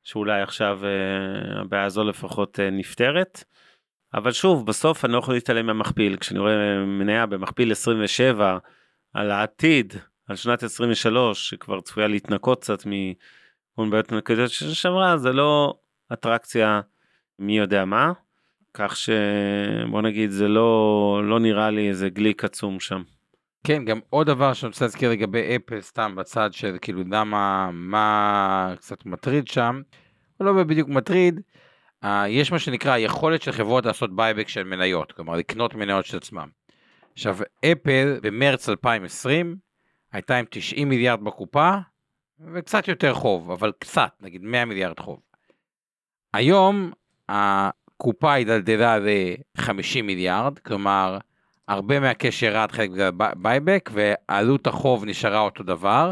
[SPEAKER 3] שאולי עכשיו אה, הבעיה הזו לפחות אה, נפתרת. אבל שוב, בסוף אני לא יכול להתעלם מהמכפיל, כשאני רואה מניה במכפיל 27 על העתיד, על שנת 23, שכבר צפויה להתנקות קצת מכל בעיות נקודות ששמרה, זה לא אטרקציה מי יודע מה, כך שבוא נגיד זה לא, לא נראה לי איזה גליק עצום שם.
[SPEAKER 2] כן, גם עוד דבר שאני רוצה להזכיר לגבי אפל, סתם בצד של כאילו למה, מה קצת מטריד שם, לא בדיוק מטריד, אה, יש מה שנקרא היכולת של חברות לעשות buyback של מניות, כלומר לקנות מניות של עצמם. עכשיו, אפל במרץ 2020 הייתה עם 90 מיליארד בקופה, וקצת יותר חוב, אבל קצת, נגיד 100 מיליארד חוב. היום הקופה הידלדלה ל-50 מיליארד, כלומר, הרבה מה cash ירד חלק בגלל buyback, ועלות החוב נשארה אותו דבר.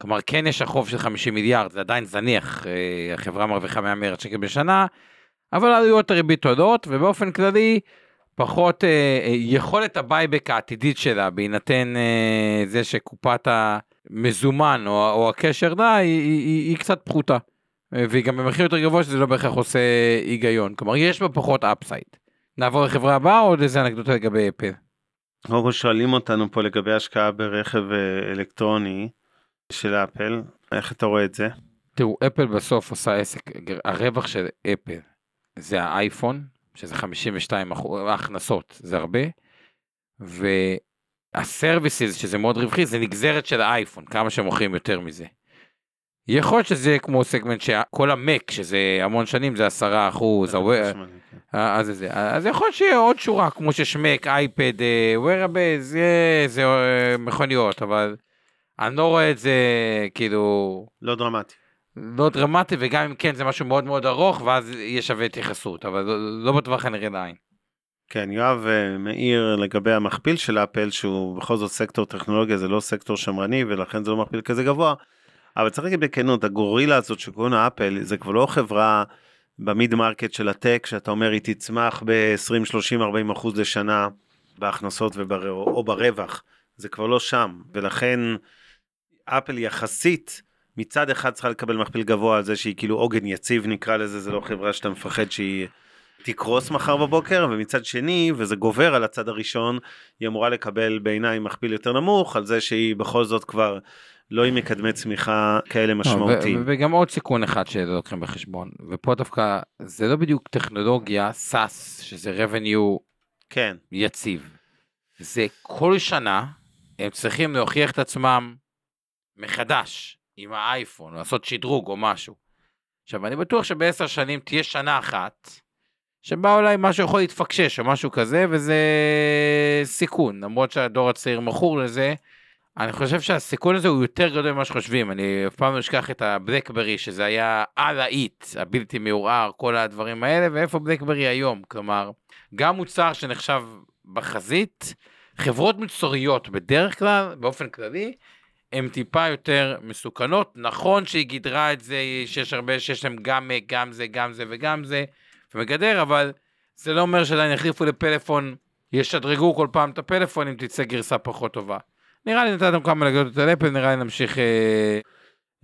[SPEAKER 2] כלומר, כן יש החוב של 50 מיליארד, זה עדיין זניח, אה, החברה מרוויחה 100 מיליארד שקל בשנה, אבל עלויות הריבית עולות, ובאופן כללי, פחות אה, אה, יכולת ה buyback העתידית שלה, בהינתן אה, זה שקופת המזומן או, או ה cash ירדה, היא, היא, היא, היא קצת פחותה. אה, והיא גם במחיר יותר גבוה שזה לא בהכרח עושה היגיון. כלומר, יש בה פחות upside. נעבור לחברה הבאה או עוד איזה אנקדוטה לגבי אפל?
[SPEAKER 3] קודם כל שואלים אותנו פה לגבי השקעה ברכב אה, אלקטרוני של אפל, איך אתה רואה את זה?
[SPEAKER 2] תראו, אפל בסוף עושה עסק, הרווח של אפל זה האייפון, שזה 52 אחוז, ההכנסות זה הרבה, והסרוויסס, שזה מאוד רווחי, זה נגזרת של האייפון, כמה שמוכרים יותר מזה. יכול להיות שזה יהיה כמו סגמנט שכל המק, שזה המון שנים, זה 10 אחוז,
[SPEAKER 3] כן.
[SPEAKER 2] אז זה, אז יכול להיות שיהיה עוד שורה, כמו שיש מק, אייפד, wearables, זה, זה אה, מכוניות, אבל אני לא רואה את זה כאילו
[SPEAKER 3] לא דרמטי.
[SPEAKER 2] לא דרמטי, וגם אם כן זה משהו מאוד מאוד ארוך, ואז יהיה שווה התייחסות, אבל לא, לא בטווח הנראה לעין.
[SPEAKER 3] כן, יואב אה, מעיר לגבי המכפיל של אפל, שהוא בכל זאת סקטור טכנולוגיה, זה לא סקטור שמרני, ולכן זה לא מכפיל כזה גבוה. אבל צריך להגיד בכנות, הגורילה הזאת שקוראים לה אפל, זה כבר לא חברה ב mid market של ה tech, שאתה אומר היא תצמח ב-20, 30, 40 אחוז לשנה בהכנסות ובר... או ברווח. זה כבר לא שם, ולכן אפל יחסית, מצד אחד צריכה לקבל מכפיל גבוה על זה שהיא כאילו עוגן יציב נקרא לזה, זה לא חברה שאתה מפחד שהיא תקרוס מחר בבוקר, ומצד שני, וזה גובר על הצד הראשון, היא אמורה לקבל בעיניי מכפיל יותר נמוך, על זה שהיא בכל זאת כבר לא עם מקדמי צמיחה כאלה משמעותיים.
[SPEAKER 2] וגם עוד סיכון אחד שלא לוקחים בחשבון, ופה דווקא זה לא בדיוק טכנולוגיה, SAS, שזה revenue
[SPEAKER 3] כן.
[SPEAKER 2] יציב. זה כל שנה הם צריכים להוכיח את עצמם מחדש עם האייפון, לעשות שדרוג או משהו. עכשיו, אני בטוח שבעשר שנים תהיה שנה אחת, שבה אולי משהו יכול להתפקשש או משהו כזה, וזה סיכון, למרות שהדור הצעיר מכור לזה. אני חושב שהסיכון הזה הוא יותר גדול ממה שחושבים, אני אף פעם לא אשכח את הבלקברי, שזה היה על האיט, הבלתי מעורער, כל הדברים האלה, ואיפה בלקברי היום, כלומר, גם מוצר שנחשב בחזית, חברות מצוריות בדרך כלל, באופן כללי, הן טיפה יותר מסוכנות. נכון שהיא גידרה את זה, שיש הרבה שיש להם גם, גם זה, גם זה וגם זה, ומגדר, אבל זה לא אומר שעדיין יחליפו לפלאפון, ישדרגו כל פעם את הפלאפון אם תצא גרסה פחות טובה. נראה לי נתתם כמה נגדות על אפל, נראה לי נמשיך... אה,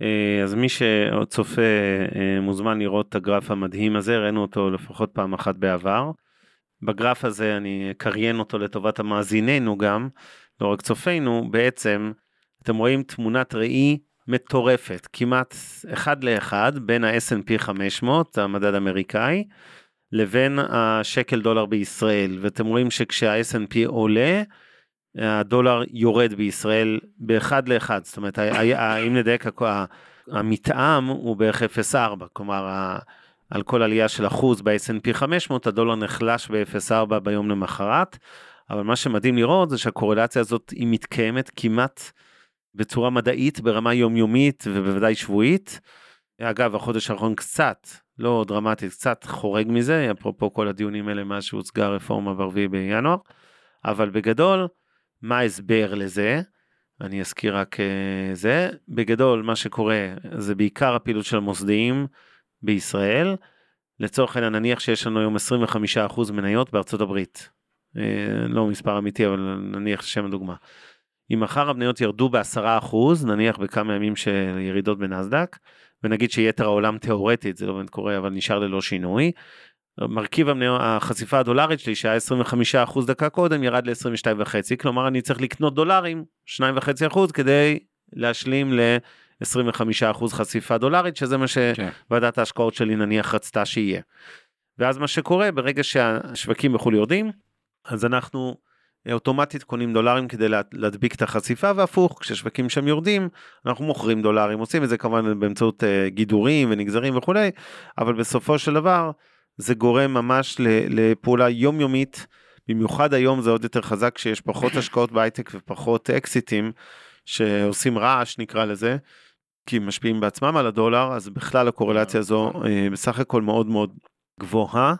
[SPEAKER 3] אה, אז מי שצופה אה, מוזמן לראות את הגרף המדהים הזה, ראינו אותו לפחות פעם אחת בעבר. בגרף הזה אני אקריין אותו לטובת המאזיננו גם, לא רק צופינו, בעצם אתם רואים תמונת ראי מטורפת, כמעט אחד לאחד בין ה-S&P 500, המדד האמריקאי, לבין השקל דולר בישראל, ואתם רואים שכשה-S&P עולה, הדולר יורד בישראל באחד לאחד, זאת אומרת, אם נדייק, המתאם הוא בערך 0.4, כלומר, על כל עלייה של אחוז ב-S&P 500, הדולר נחלש ב-0.4 ביום למחרת, אבל מה שמדהים לראות זה שהקורלציה הזאת היא מתקיימת כמעט בצורה מדעית ברמה יומיומית ובוודאי שבועית. אגב, החודש האחרון קצת, לא דרמטית, קצת חורג מזה, אפרופו כל הדיונים האלה מאז שהוצגה הרפורמה ב-4 בינואר, אבל בגדול, מה ההסבר לזה? אני אזכיר רק uh, זה. בגדול, מה שקורה זה בעיקר הפעילות של המוסדיים בישראל. לצורך העניין, נניח שיש לנו היום 25% מניות בארצות הברית. Uh, לא מספר אמיתי, אבל נניח שם הדוגמה. אם מחר המניות ירדו ב-10%, נניח בכמה ימים של ירידות בנסדק, ונגיד שיתר העולם תיאורטית, זה לא באמת קורה, אבל נשאר ללא שינוי, מרכיב החשיפה הדולרית שלי שהיה 25% דקה קודם ירד ל-22.5, כלומר אני צריך לקנות דולרים 2.5% כדי להשלים ל-25% חשיפה דולרית, שזה מה כן. שוועדת ההשקעות שלי נניח רצתה שיהיה. ואז מה שקורה ברגע שהשווקים בחו"ל יורדים, אז אנחנו אוטומטית קונים דולרים כדי להדביק את החשיפה והפוך כששווקים שם יורדים אנחנו מוכרים דולרים עושים את זה כמובן באמצעות uh, גידורים ונגזרים וכולי אבל בסופו של דבר זה גורם ממש לפעולה יומיומית במיוחד היום זה עוד יותר חזק שיש פחות השקעות בהייטק ופחות אקזיטים שעושים רעש נקרא לזה כי הם משפיעים בעצמם על הדולר אז בכלל הקורלציה הזו uh, בסך הכל מאוד מאוד גבוהה.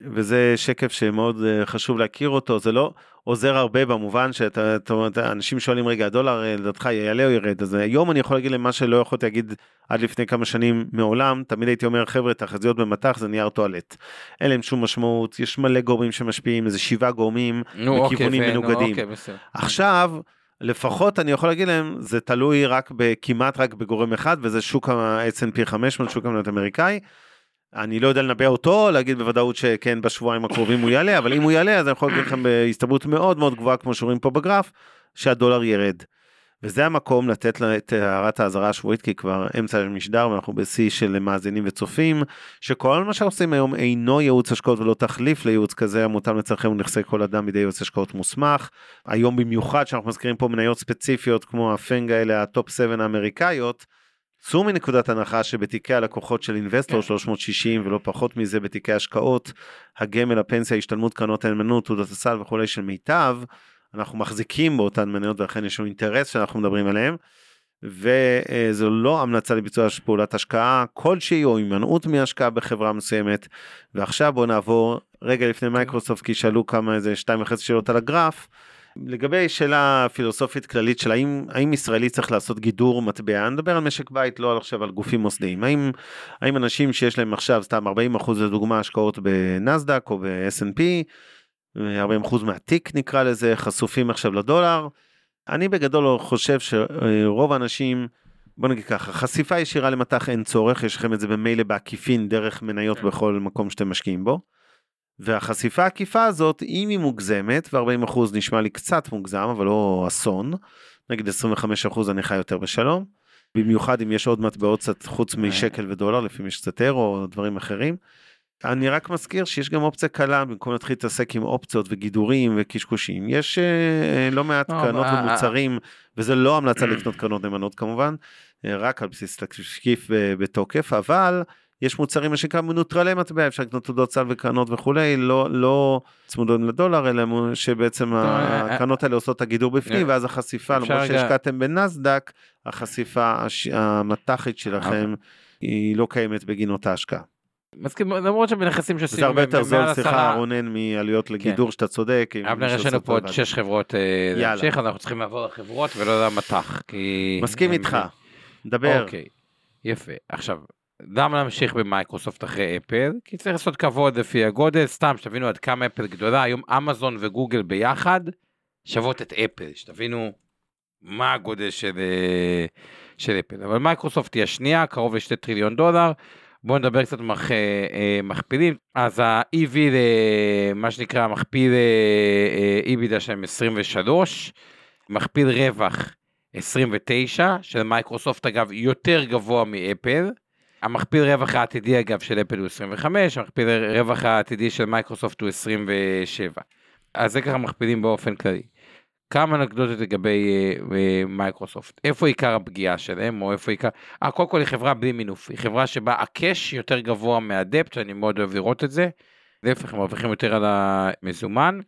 [SPEAKER 3] וזה שקף שמאוד uh, חשוב להכיר אותו זה לא עוזר הרבה במובן שאתה, אתה, אנשים שואלים רגע הדולר אה, לדעתך יעלה או ירד אז היום אני יכול להגיד להם מה שלא יכולתי להגיד עד לפני כמה שנים מעולם תמיד הייתי אומר חבר'ה תחזיות במטח זה נייר טואלט. אין להם שום משמעות יש מלא גורמים שמשפיעים איזה שבעה גורמים נו, בכיוונים אוקיי, מנוגדים. אוקיי, עכשיו לפחות אני יכול להגיד להם זה תלוי רק בכמעט רק בגורם אחד וזה שוק ה-S&P 500 שוק המניות אמריקאי. אני לא יודע לנבא אותו, להגיד בוודאות שכן בשבועיים הקרובים הוא יעלה, אבל אם הוא יעלה אז אני יכול להגיד לכם בהסתברות מאוד מאוד גבוהה כמו שרואים פה בגרף, שהדולר ירד. וזה המקום לתת את הערת האזהרה השבועית כי כבר אמצע המשדר ואנחנו בשיא של מאזינים וצופים שכל מה שעושים היום אינו ייעוץ השקעות ולא תחליף לייעוץ כזה המותאם לצרכם ונכסי כל אדם בידי יועץ השקעות מוסמך. היום במיוחד שאנחנו מזכירים פה מניות ספציפיות כמו ה FANG האלה הטופ 7 האמריקאיות. צאו מנקודת הנחה שבתיקי הלקוחות של אינבסטור כן. 360 ולא פחות מזה בתיקי השקעות, הגמל, הפנסיה, השתלמות, קרנות הנאמנות, תעודת הסל וכולי של מיטב, אנחנו מחזיקים באותן מניות ולכן יש לנו אינטרס שאנחנו מדברים עליהם. וזו לא המלצה לביצוע פעולת השקעה כלשהי או הימנעות מהשקעה בחברה מסוימת. ועכשיו בואו נעבור רגע לפני כן. מייקרוסופט כי שאלו כמה איזה שתיים וחצי שאלות על הגרף. לגבי שאלה פילוסופית כללית של האם, האם ישראלי צריך לעשות גידור מטבע, אני מדבר על משק בית, לא עכשיו על גופים מוסדיים. האם, האם אנשים שיש להם עכשיו סתם 40% לדוגמה השקעות בנסדק או ב-S&P, 40% מהתיק נקרא לזה, חשופים עכשיו לדולר. אני בגדול חושב שרוב האנשים, בוא נגיד ככה, חשיפה ישירה למטח אין צורך, יש לכם את זה במילא בעקיפין דרך מניות כן. בכל מקום שאתם משקיעים בו. והחשיפה העקיפה הזאת, אם היא מוגזמת, ו-40% נשמע לי קצת מוגזם, אבל לא אסון, נגיד 25% אני חי יותר בשלום, במיוחד אם יש עוד מטבעות קצת חוץ משקל ודולר, לפעמים יש קצת אירו או דברים אחרים. אני רק מזכיר שיש גם אופציה קלה, במקום להתחיל להתעסק עם אופציות וגידורים וקשקושים. יש אה, לא מעט קרנות
[SPEAKER 2] אה,
[SPEAKER 3] ומוצרים, וזה לא המלצה לקנות קרנות נאמנות כמובן, אה, רק על בסיס תשקיף אה, בתוקף, אבל יש מוצרים מה שנקרא מנוטרלי מטבע, אפשר לקנות תעודות סל וקרנות וכולי, לא, לא צמודות לדולר, אלא שבעצם
[SPEAKER 2] אה,
[SPEAKER 3] הקרנות האלה עושות את הגידור בפנים,
[SPEAKER 2] אה,
[SPEAKER 3] ואז החשיפה, למרות שהשקעתם בנסדק, החשיפה הש- המטחית שלכם היא לא קיימת בגין אותה השקעה.
[SPEAKER 2] מסכים, למרות שבנכסים שעושים
[SPEAKER 3] זה הרבה יותר זול, סליחה רונן, מעלויות לגידור שאתה צודק.
[SPEAKER 2] אבנר, יש לנו פה עוד. שש חברות אה. להמשיך, אנחנו צריכים לעבור לחברות ולא למטח, כי...
[SPEAKER 3] מסכים איתך, דבר.
[SPEAKER 2] אוקיי, יפה. עכשיו, למה להמשיך במייקרוסופט אחרי אפל? כי צריך לעשות כבוד לפי הגודל, סתם שתבינו עד כמה אפל גדולה, היום אמזון וגוגל ביחד שוות את אפל, שתבינו מה הגודל של, אה, של אפל. אבל מייקרוסופט היא השנייה, קרוב לשתי טריליון דולר. בואו נדבר קצת מח, אה, אה, מכפילים. אז ה-EV, מה שנקרא מכפיל אה, EBITDA שלהם 23, מכפיל רווח 29, של מייקרוסופט אגב יותר גבוה מאפל. המכפיל רווח העתידי אגב של אפל הוא 25, המכפיל רווח העתידי של מייקרוסופט הוא 27. אז זה ככה מכפילים באופן כללי. כמה אנקדוטות לגבי אה, אה, מייקרוסופט, איפה עיקר הפגיעה שלהם, או איפה עיקר, אה, קודם כל היא חברה בלי מינוף, היא חברה שבה הקאש יותר גבוה מהדפט, שאני מאוד אוהב לראות את זה, להפך, הם מרוויחים יותר על המזומן.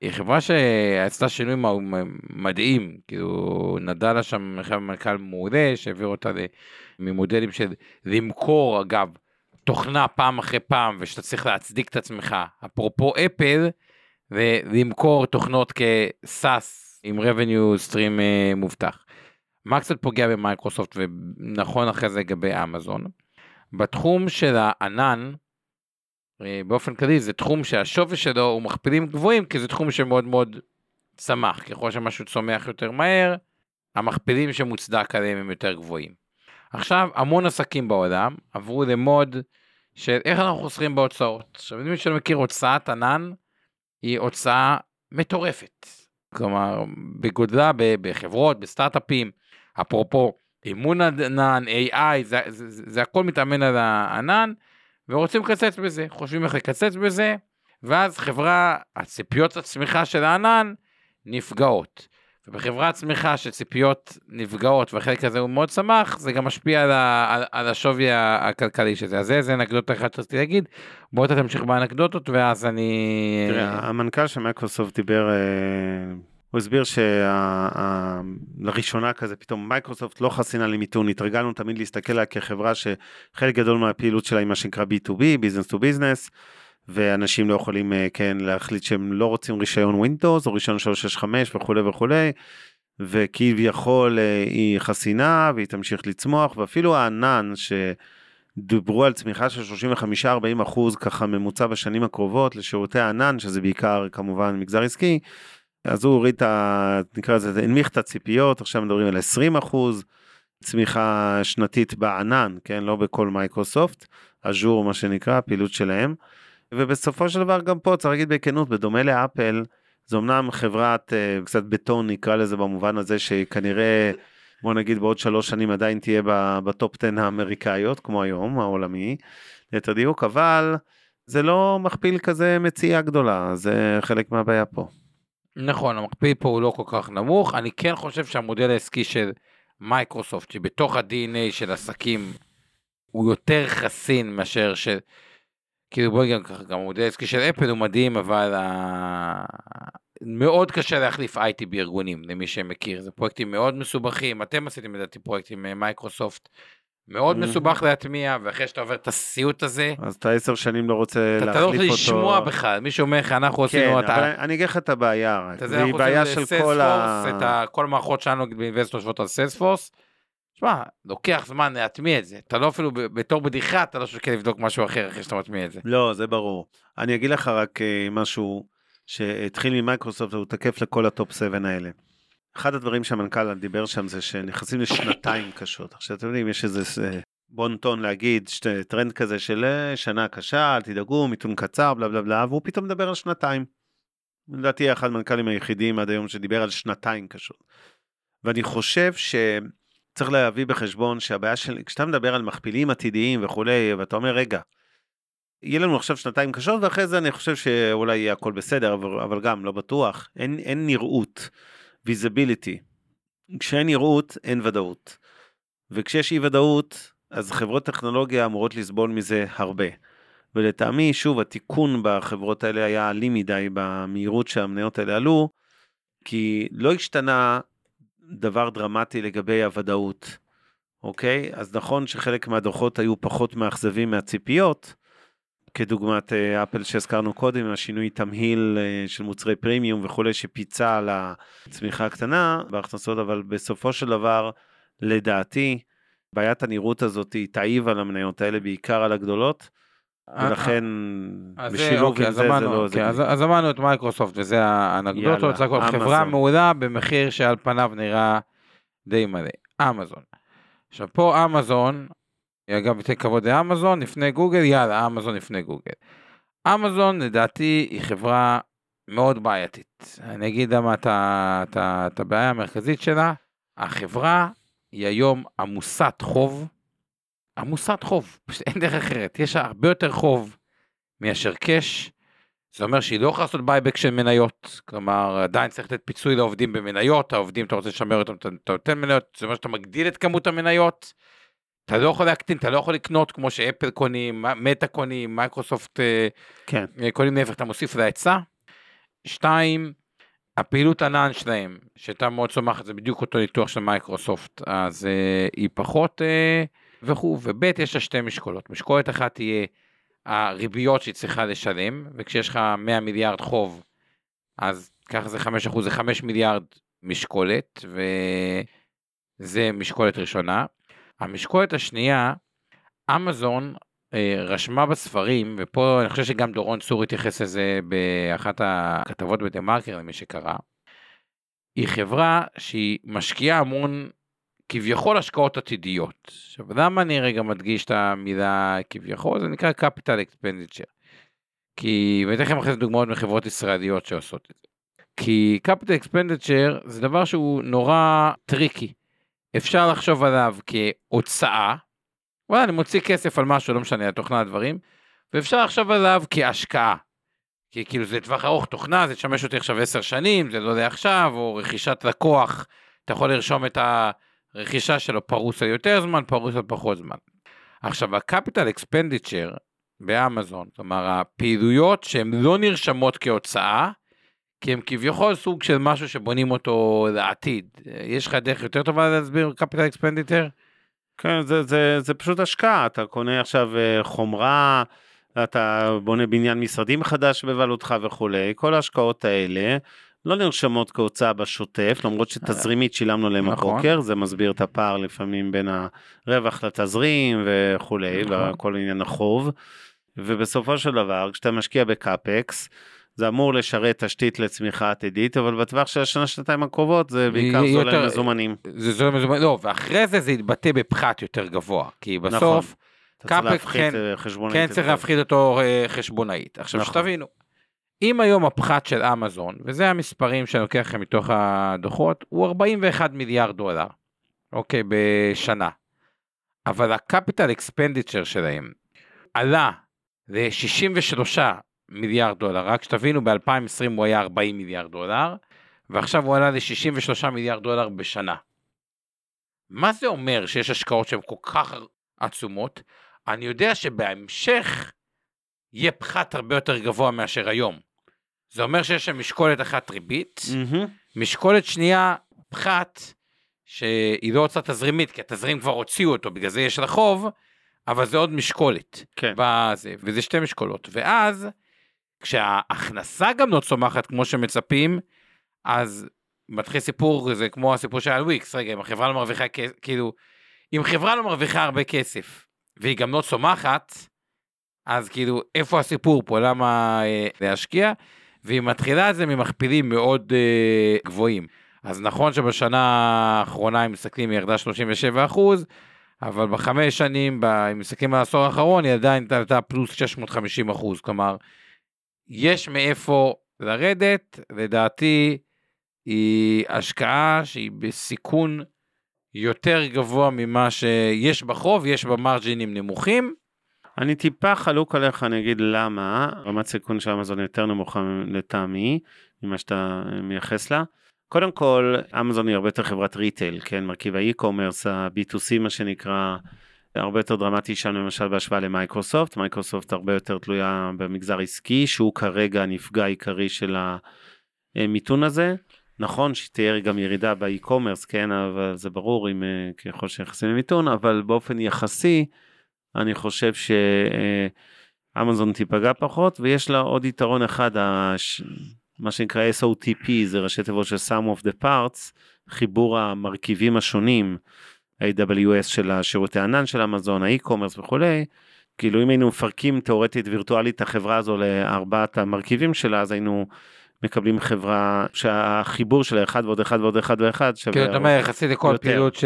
[SPEAKER 2] היא חברה שעשתה שינוי מדהים, כאילו נדלה שם מנכ"ל מעולה, שהעביר אותה ל- ממודלים של למכור, אגב, תוכנה פעם אחרי פעם, ושאתה צריך להצדיק את עצמך, אפרופו אפל, ולמכור תוכנות כסאס עם revenue stream אה, מובטח. מה קצת פוגע במייקרוסופט ונכון אחרי זה לגבי אמזון. בתחום של הענן, אה, באופן כללי זה תחום שהשווי שלו הוא מכפילים גבוהים כי זה תחום שמאוד מאוד צמח ככל שמשהו צומח יותר מהר המכפילים שמוצדק עליהם הם יותר גבוהים. עכשיו המון עסקים בעולם עברו למוד של איך אנחנו חוסכים בהוצאות. עכשיו מי שלא מכיר הוצאת ענן היא הוצאה מטורפת. כלומר בגודלה בחברות בסטארט-אפים אפרופו אימון ענן AI זה, זה, זה, זה הכל מתאמן על הענן ורוצים לקצץ בזה חושבים איך לקצץ בזה ואז חברה הציפיות הצמיחה של הענן נפגעות. ובחברת צמיחה שציפיות נפגעות והחלק הזה הוא מאוד צמח זה גם משפיע על, ה, על, על השווי הכלכלי של זה. אז זה זה אנקדוטה אחת שרציתי להגיד. בוא אתה תמשיך באנקדוטות ואז אני
[SPEAKER 3] תראה, המנכ"ל של מייקרוסופט דיבר, אה, הוא הסביר שלראשונה כזה פתאום מייקרוסופט לא חסינה למיתון, התרגלנו תמיד להסתכל עליה כחברה שחלק גדול מהפעילות שלה היא מה שנקרא B2B, Business to Business, ואנשים לא יכולים אה, כן להחליט שהם לא רוצים רישיון Windows או רישיון 365 וכולי וכולי. וכביכול אה, היא חסינה והיא תמשיך לצמוח ואפילו הענן שדיברו על צמיחה של 35-40 אחוז ככה ממוצע בשנים הקרובות לשירותי הענן שזה בעיקר כמובן מגזר עסקי. אז הוא הוריד את ה... נקרא לזה, הנמיך את הציפיות, עכשיו מדברים על 20 אחוז צמיחה שנתית בענן, כן, לא בכל מייקרוסופט, אג'ור מה שנקרא, הפעילות שלהם. ובסופו של דבר גם פה צריך להגיד בכנות, בדומה לאפל, זו אמנם חברת uh, קצת בטון נקרא לזה במובן הזה שכנראה בוא נגיד בעוד שלוש שנים עדיין תהיה בטופ 10 האמריקאיות כמו היום העולמי ליתר דיוק אבל זה לא מכפיל כזה מציאה גדולה זה חלק מהבעיה פה.
[SPEAKER 2] נכון, המכפיל פה הוא לא כל כך נמוך, אני כן חושב שהמודל העסקי של מייקרוסופט, שבתוך ה-DNA של עסקים, הוא יותר חסין מאשר של... כאילו בוא נגיד ככה, גם המודל העסקי של אפל הוא מדהים, אבל ה... מאוד קשה להחליף IT בארגונים, למי שמכיר, זה פרויקטים מאוד מסובכים, אתם עשיתם לדעתי פרויקטים עם מייקרוסופט, מאוד
[SPEAKER 3] Mhm.
[SPEAKER 2] מסובך להטמיע, ואחרי שאתה עובר את הסיוט הזה,
[SPEAKER 3] אז אתה עשר שנים לא רוצה
[SPEAKER 2] אתה
[SPEAKER 3] להחליף
[SPEAKER 2] אתה
[SPEAKER 3] אותו.
[SPEAKER 2] לא רוצה לשמוע בכלל, מישהו אומר לך, אנחנו
[SPEAKER 3] כן,
[SPEAKER 2] עשינו את
[SPEAKER 3] אבל. אני אגיד לך את הבעיה, רק,
[SPEAKER 2] אתה אנחנו
[SPEAKER 3] בעיה של כל ה...
[SPEAKER 2] את. כל המערכות שלנו באינבסט יושבות על סיילספורס. שמע, לוקח זמן להטמיע את זה. אתה לא אפילו בתור בדיחה, אתה לא שוקל לבדוק משהו אחר אחרי שאתה מטמיע את זה.
[SPEAKER 3] לא, זה ברור. אני אגיד לך רק אה, משהו שהתחיל ממייקרוסופט והוא תקף לכל הטופ 7 האלה. אחד הדברים שהמנכ"ל דיבר שם זה שנכנסים לשנתיים קשות. עכשיו אתם יודעים, יש איזה אה, בון טון להגיד, שת- טרנד כזה של אה, שנה קשה, אל תדאגו, מיתון קצר, בלה בלה בלה, והוא פתאום מדבר על שנתיים. לדעתי אחד המנכ"לים היחידים עד היום שדיבר על שנתיים קשות. ואני חושב שצריך להביא בחשבון שהבעיה של, כשאתה מדבר על מכפילים עתידיים וכולי, ואתה אומר, רגע, יהיה לנו עכשיו שנתיים קשות ואחרי זה אני חושב שאולי יהיה הכל בסדר אבל, אבל גם לא בטוח. אין, אין נראות visibility. כשאין נראות אין ודאות. וכשיש אי ודאות אז חברות טכנולוגיה אמורות לסבול מזה הרבה. ולטעמי שוב התיקון בחברות האלה היה אלים מדי במהירות שהמניות האלה עלו כי לא השתנה דבר דרמטי לגבי הוודאות. אוקיי? אז נכון שחלק מהדוחות היו פחות מאכזבים מהציפיות, כדוגמת אה, אפל שהזכרנו קודם, השינוי תמהיל אה, של מוצרי פרימיום וכולי, שפיצה על הצמיחה הקטנה בהכנסות, אבל בסופו של דבר, לדעתי, בעיית הנראות הזאת תעיב על המניות האלה, בעיקר על הגדולות. ולכן בשילוב
[SPEAKER 2] אוקיי,
[SPEAKER 3] עם זה זה לא...
[SPEAKER 2] אוקיי,
[SPEAKER 3] זה...
[SPEAKER 2] אז, אמרנו את מייקרוסופט וזה האנקדוטות,
[SPEAKER 3] יאללה,
[SPEAKER 2] הכל חברה. מעולה במחיר שעל פניו נראה די מלא. אמזון. עכשיו פה אמזון, אגב ניתן כבוד לאמזון לפני גוגל, יאללה אמזון לפני גוגל. אמזון לדעתי היא חברה מאוד בעייתית. אני אגיד למה את הבעיה המרכזית שלה. החברה היא היום עמוסת חוב. עמוסת חוב, פשוט אין דרך אחרת. יש הרבה יותר חוב מאשר cash. זה אומר שהיא לא יכולה לעשות buyback של מניות, כלומר עדיין צריך לתת פיצוי לעובדים במניות, העובדים אתה רוצה לשמר אותם, אתה, אתה נותן מניות, זה אומר שאתה מגדיל את כמות המניות, אתה לא יכול להקטין, אתה לא יכול לקנות כמו שאפל קונים, מטא קונים, מייקרוסופט אה,
[SPEAKER 3] כן.
[SPEAKER 2] אה, קונים להפך, אתה מוסיף להיצע. שתיים, הפעילות ענן שלהם, שהייתה מאוד צומחת, זה בדיוק אותו ניתוח של מייקרוסופט, אז אה, היא פחות אה, וכו', וב' יש לה שתי משקולות, משקולת אחת תהיה הריביות שהיא צריכה לשלם, וכשיש לך 100 מיליארד חוב, אז ככה זה 5 אחוז, זה 5 מיליארד משקולת, וזה משקולת ראשונה. המשקולת השנייה, אמזון אה, רשמה בספרים, ופה אני חושב שגם דורון צור התייחס לזה באחת הכתבות בדה מרקר למי שקרא, היא חברה שהיא משקיעה המון כביכול השקעות עתידיות. עכשיו למה אני רגע מדגיש את המילה כביכול? זה נקרא capital expenditure. כי, ואני אתן לכם אחרי זה דוגמאות מחברות ישראליות שעושות את זה. כי capital expenditure זה דבר שהוא נורא טריקי. אפשר לחשוב עליו כהוצאה, וואלה אני מוציא כסף על משהו, לא משנה, על תוכנה הדברים, ואפשר לחשוב עליו כהשקעה. כי כאילו זה טווח ארוך תוכנה, זה תשמש אותי עכשיו עשר שנים, זה לא לעכשיו, או רכישת לקוח, אתה יכול לרשום את הרכישה שלו פרוס על יותר זמן, פרוס על פחות זמן. עכשיו, ה-capital expenditure באמזון, כלומר הפעילויות שהן לא נרשמות כהוצאה, כי הם כביכול סוג של משהו שבונים אותו לעתיד. יש לך דרך יותר טובה להסביר capital expenditure?
[SPEAKER 3] כן, זה, זה, זה פשוט השקעה, אתה קונה עכשיו אה, חומרה, אתה בונה בניין משרדים מחדש בבעלותך וכולי, כל ההשקעות האלה לא נרשמות כהוצאה בשוטף, למרות שתזרימית שילמנו להם
[SPEAKER 2] נכון.
[SPEAKER 3] הפוקר, זה מסביר את הפער לפעמים בין הרווח לתזרים וכולי,
[SPEAKER 2] נכון.
[SPEAKER 3] וכל עניין החוב. ובסופו של דבר, כשאתה משקיע בקאפקס, זה אמור לשרת תשתית לצמיחה עתידית, אבל בטווח של השנה שנתיים הקרובות זה בעיקר
[SPEAKER 2] יהיה
[SPEAKER 3] זול
[SPEAKER 2] יותר-
[SPEAKER 3] מזומנים.
[SPEAKER 2] זה זול מזומן, לא, ואחרי זה זה יתבטא בפחת יותר גבוה, כי בסוף
[SPEAKER 3] נכון. אתה צריך
[SPEAKER 2] קאפק,
[SPEAKER 3] להפחית
[SPEAKER 2] כן,
[SPEAKER 3] אה.
[SPEAKER 2] כן צריך. להפחית אותו אה, חשבונאית. עכשיו
[SPEAKER 3] נכון.
[SPEAKER 2] שתבינו, אם היום הפחת של אמזון, וזה המספרים שאני לוקח לכם מתוך הדוחות, הוא 41 מיליארד דולר, אוקיי, בשנה. אבל הקפיטל אקספנדיצ'ר שלהם עלה ל-63 מיליארד דולר, רק שתבינו, ב-2020 הוא היה 40 מיליארד דולר, ועכשיו הוא עלה ל-63 מיליארד דולר בשנה. מה זה אומר שיש השקעות שהן כל כך עצומות? אני יודע שבהמשך יהיה פחת הרבה יותר גבוה מאשר היום. זה אומר שיש שם משקולת אחת ריבית,
[SPEAKER 3] מהמם.
[SPEAKER 2] משקולת שנייה פחת, שהיא לא הוצאה תזרימית, כי התזרים כבר הוציאו אותו, בגלל זה יש לה חוב, אבל זה עוד משקולת.
[SPEAKER 3] כן.
[SPEAKER 2] בזה, וזה שתי משקולות. ואז, כשההכנסה גם לא צומחת כמו שמצפים, אז מתחיל סיפור, זה כמו הסיפור על וויקס, רגע, אם החברה לא מרוויחה, כ- כאילו, אם חברה לא מרוויחה הרבה כסף, והיא גם לא צומחת, אז כאילו, איפה הסיפור פה, למה אה, להשקיע? והיא מתחילה את זה ממכפילים מאוד אה, גבוהים. אז נכון שבשנה האחרונה, אם מסתכלים, היא ירדה 37 אחוז, אבל בחמש שנים, אם מסתכלים על העשור האחרון, היא עדיין עלתה פלוס 650 אחוז. כלומר, יש מאיפה לרדת, לדעתי, היא השקעה שהיא בסיכון יותר גבוה ממה שיש בחוב, יש בה מרג'ינים נמוכים.
[SPEAKER 3] אני טיפה חלוק עליך, אני אגיד למה. רמת סיכון של אמזון יותר נמוכה לטעמי, ממה שאתה מייחס לה. קודם כל, אמזון היא הרבה יותר חברת retail, כן? מרכיב ה e-commerce, ה-B2C מה שנקרא, הרבה יותר דרמטי שם למשל בהשוואה למייקרוסופט. מייקרוסופט הרבה יותר תלויה במגזר עסקי, שהוא כרגע הנפגע העיקרי של המיתון הזה. נכון שתהיה גם ירידה באי-קומרס, כן, אבל זה ברור אם אה, ככל שנכנסים למיתון, אבל באופן יחסי, אני חושב שאמזון תיפגע פחות, ויש לה עוד יתרון אחד, הש... מה שנקרא SOTP, זה ראשי תיבות של Sum of the Parts, חיבור המרכיבים השונים, AWS של השירותי ענן של אמזון, האי-קומרס וכולי, כאילו אם היינו מפרקים תאורטית וירטואלית החברה הזו לארבעת המרכיבים שלה, אז היינו מקבלים חברה שהחיבור של אחד ועוד אחד ועוד אחד ואחד שווה...
[SPEAKER 2] כאילו אתה אומר יחסית לכל פעילות ש...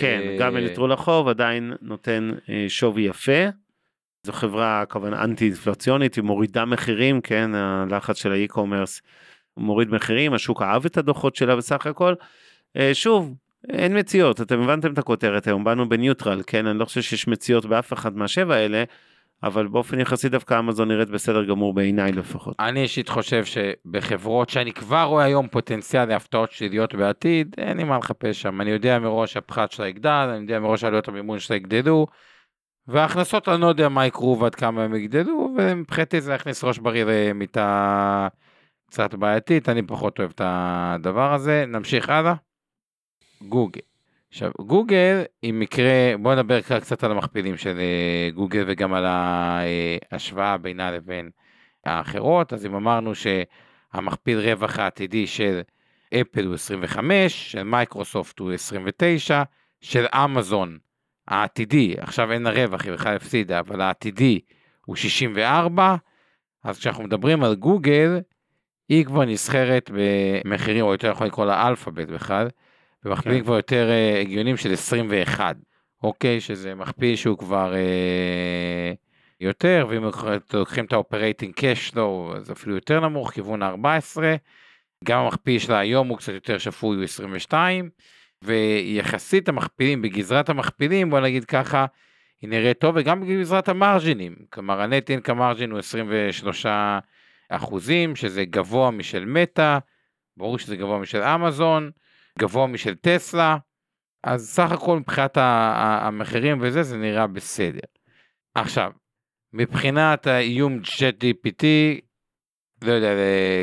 [SPEAKER 3] כן, גם אלקטרול החוב עדיין נותן אה, שווי יפה. זו חברה כמובן אנטי אינפלציונית, היא מורידה מחירים, כן, הלחץ של האי-קומרס מוריד מחירים, השוק אהב את הדוחות שלה בסך הכל. אה, שוב, אין מציאות, אתם הבנתם את הכותרת היום, באנו בניוטרל, כן, אני לא חושב שיש מציאות באף אחד מהשבע האלה. אבל באופן יחסי דווקא אמזון נראית בסדר גמור בעיניי לפחות.
[SPEAKER 2] אני אישית חושב שבחברות שאני כבר רואה היום פוטנציאל להפתעות שליליות בעתיד, אין לי מה לחפש שם. אני יודע מראש הפחת שלה יגדל, אני יודע מראש עלויות המימון שלה יגדלו, וההכנסות אני לא יודע מה יקרו ועד כמה הם יגדלו, ומבחינתי זה להכניס ראש בריא למיטה קצת בעייתית, אני פחות אוהב את הדבר הזה. נמשיך הלאה. גוגל. עכשיו, גוגל היא מקרה, בואו נדבר קצת על המכפילים של אה, גוגל וגם על ההשוואה בינה לבין האחרות. אז אם אמרנו שהמכפיל רווח העתידי של אפל הוא 25, של מייקרוסופט הוא 29, של אמזון העתידי, עכשיו אין הרווח, היא בכלל הפסידה, אבל העתידי הוא 64, אז כשאנחנו מדברים על גוגל, היא כבר נסחרת במחירים, או יותר יכול לקרוא לה אלפאבית בכלל, במכפילים כן. כבר יותר uh, הגיוניים של 21, אוקיי? שזה מכפיל שהוא כבר uh, יותר, ואם לוקחים את ה operating cash flow, זה אפילו יותר נמוך, כיוון 14. גם המכפיל שלה היום הוא קצת יותר שפוי, הוא 22, ויחסית המכפילים, בגזרת המכפילים, בוא נגיד ככה, היא נראית טוב, וגם בגזרת המרג'ינים, כלומר ה net income margin הוא 23 אחוזים, שזה גבוה משל מטא, ברור שזה גבוה משל אמזון, גבוה משל טסלה, אז סך הכל מבחינת המחירים וזה, זה נראה בסדר. עכשיו, מבחינת האיום GPT, לא יודע,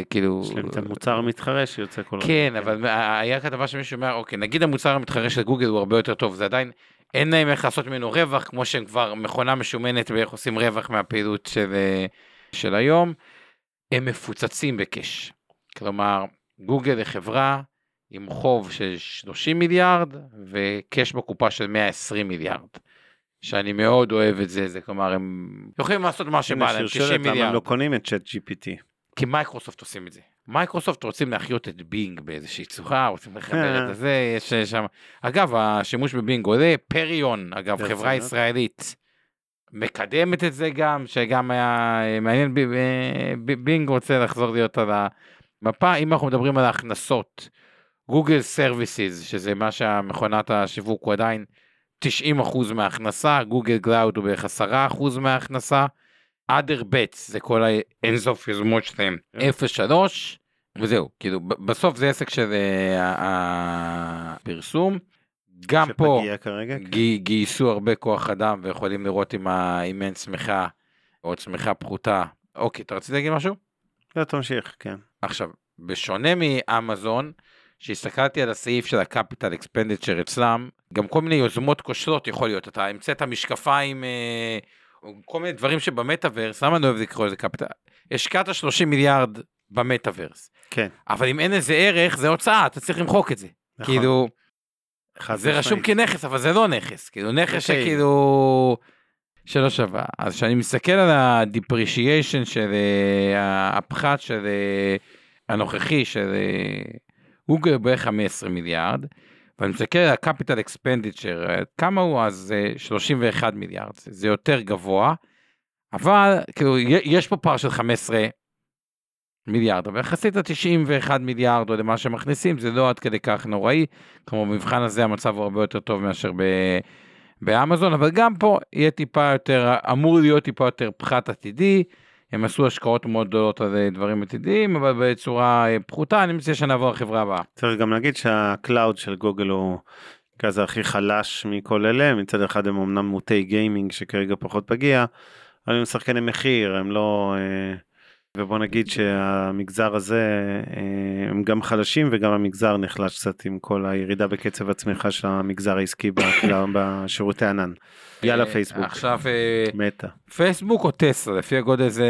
[SPEAKER 2] כאילו...
[SPEAKER 3] יש להם את המוצר המתחרה שיוצא כל
[SPEAKER 2] הזמן. כן, אבל היה כתבה שמישהו אומר, אוקיי, נגיד המוצר המתחרה של גוגל הוא הרבה יותר טוב, זה עדיין, אין להם איך לעשות ממנו רווח, כמו שהם כבר מכונה משומנת ואיך עושים רווח מהפעילות של, של היום. הם מפוצצים בקש. כלומר, גוגל היא חברה עם חוב של 30 מיליארד ו cash בקופה של 120 מיליארד. שאני מאוד אוהב את זה, זה כלומר הם יכולים לעשות מה שבא להם, 90 מיליארד. למה
[SPEAKER 3] הם לא קונים את ChatGPT?
[SPEAKER 2] כי מייקרוסופט עושים את זה. מייקרוסופט רוצים להחיות את בינג באיזושהי צורה, רוצים לחבר את זה, יש שם... אגב, השימוש בבינג עולה, פריון, אגב, חברה ישראלית, מקדמת את זה גם, שגם היה מעניין, בינג רוצה לחזור להיות על המפה, אם אנחנו מדברים על ההכנסות. Google Services, שזה מה שהמכונת השיווק הוא עדיין 90% מההכנסה, Google Cloud הוא בערך 10% מההכנסה, other bets זה כל האינסוף יוזמות שלהם, 0.3 כן. וזהו, כאילו בסוף זה עסק של אה, הפרסום. גם פה
[SPEAKER 3] כרגע, כן.
[SPEAKER 2] גייסו הרבה כוח אדם ויכולים לראות אם, אם אין צמיחה או צמיחה פחותה. אוקיי, אתה רצית להגיד משהו?
[SPEAKER 3] לא, תמשיך, כן.
[SPEAKER 2] עכשיו, בשונה מאמזון, שהסתכלתי על הסעיף של ה capital expenditure אצלם, גם כל מיני יוזמות כושלות יכול להיות, אתה המצאת משקפיים, אה, כל מיני דברים שבמטאוורס, למה אני אוהב לקרוא לזה capital? השקעת 30 מיליארד במטאוורס.
[SPEAKER 3] כן.
[SPEAKER 2] אבל אם אין לזה ערך, זה הוצאה, אתה צריך למחוק את זה. נכון. כאילו, זה רשום כנכס, אבל זה לא נכס, כאילו נכס. אוקיי. שכאילו... שלא שווה. אז כשאני מסתכל על ה-depreciation של uh, הפחת של uh, הנוכחי של uh, גוגל בערך 15 מיליארד, ואני מסתכל על ה-capital expenditure, כמה הוא אז 31 מיליארד, זה יותר גבוה, אבל כאילו יש פה פער של 15 מיליארד, אבל יחסית ל-91 מיליארד או למה שמכניסים זה לא עד כדי כך נוראי, כמו במבחן הזה המצב הוא הרבה יותר טוב מאשר באמזון, אבל גם פה יהיה טיפה יותר, אמור להיות טיפה יותר פחת עתידי. הם עשו השקעות מאוד גדולות על אה, דברים עתידיים, אבל בצורה אה, פחותה, אני מציע שנעבור לחברה הבאה.
[SPEAKER 3] צריך גם להגיד שה cloud של גוגל הוא כזה הכי חלש מכל אלה, מצד אחד הם אמנם מוטה גיימינג שכרגע פחות פגיע, אבל הם שחקני מחיר, הם לא... אה, ובוא נגיד שהמגזר הזה הם גם חלשים וגם המגזר נחלש קצת עם כל הירידה בקצב הצמיחה של המגזר העסקי בשירותי ענן. יאללה
[SPEAKER 2] אה,
[SPEAKER 3] פייסבוק,
[SPEAKER 2] עכשיו, אה,
[SPEAKER 3] מתה.
[SPEAKER 2] פייסבוק או טסלה, לפי הגודל זה,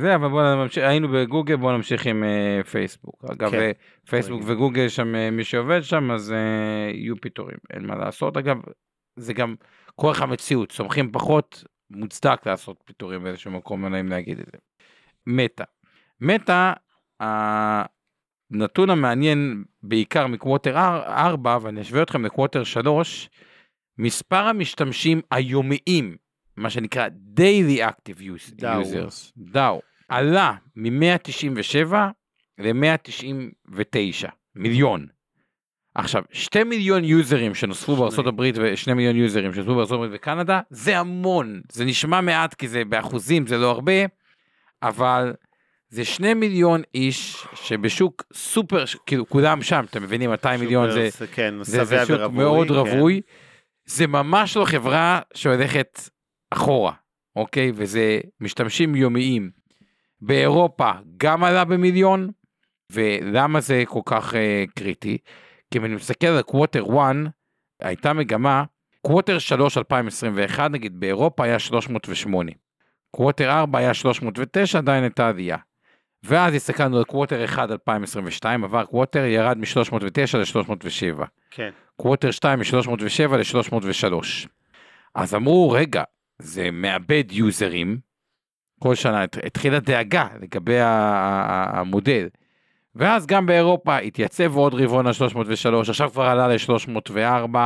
[SPEAKER 2] זה, אבל בואו נמשיך, היינו בגוגל, בואו נמשיך עם אה, פייסבוק. אגב,
[SPEAKER 3] כן.
[SPEAKER 2] פייסבוק וגוגל שם, מי שעובד שם, אז יהיו פיטורים, אין מה לעשות. אגב, זה גם כוח המציאות, סומכים פחות, מוצדק לעשות פיטורים באיזשהו מקום, לא נעים להגיד את זה. מטא. מטא, הנתון המעניין בעיקר מקווטר 4, ואני אשווה אתכם לקווטר 3, מספר המשתמשים היומיים, מה שנקרא Daily Active. Users, דאו, עלה מ-197 ל-199 מיליון. עכשיו, 2 מיליון יוזרים שנוספו
[SPEAKER 3] שני.
[SPEAKER 2] בארצות הברית ו-2 מיליון יוזרים שנוספו בארצות הברית וקנדה, זה המון. זה נשמע מעט כי זה באחוזים, זה לא הרבה, אבל זה 2 מיליון איש שבשוק סופר, כאילו כולם שם, אתם מבינים, 200 מיליון זה...
[SPEAKER 3] כן,
[SPEAKER 2] זה, זה שוק
[SPEAKER 3] ורווי,
[SPEAKER 2] מאוד
[SPEAKER 3] כן.
[SPEAKER 2] רווי. זה ממש לא חברה שהולכת אחורה, אוקיי? וזה משתמשים יומיים. באירופה גם עלה במיליון, ולמה זה כל כך uh, קריטי? כי אם אני מסתכל על quarter 1, הייתה מגמה, quarter 3 2021 נגיד באירופה היה 308, quarter 4 היה 309, עדיין הייתה עלייה. ואז הסתכלנו על quarter 1 2022, עבר quarter, ירד מ-309 ל-307.
[SPEAKER 3] כן.
[SPEAKER 2] קווטר 2 מ-307 ל-303. אז אמרו, רגע, זה מאבד יוזרים, כל שנה הת- התחילה דאגה לגבי המודל. ואז גם באירופה התייצב עוד רבעון על 303, עכשיו כבר עלה ל-304,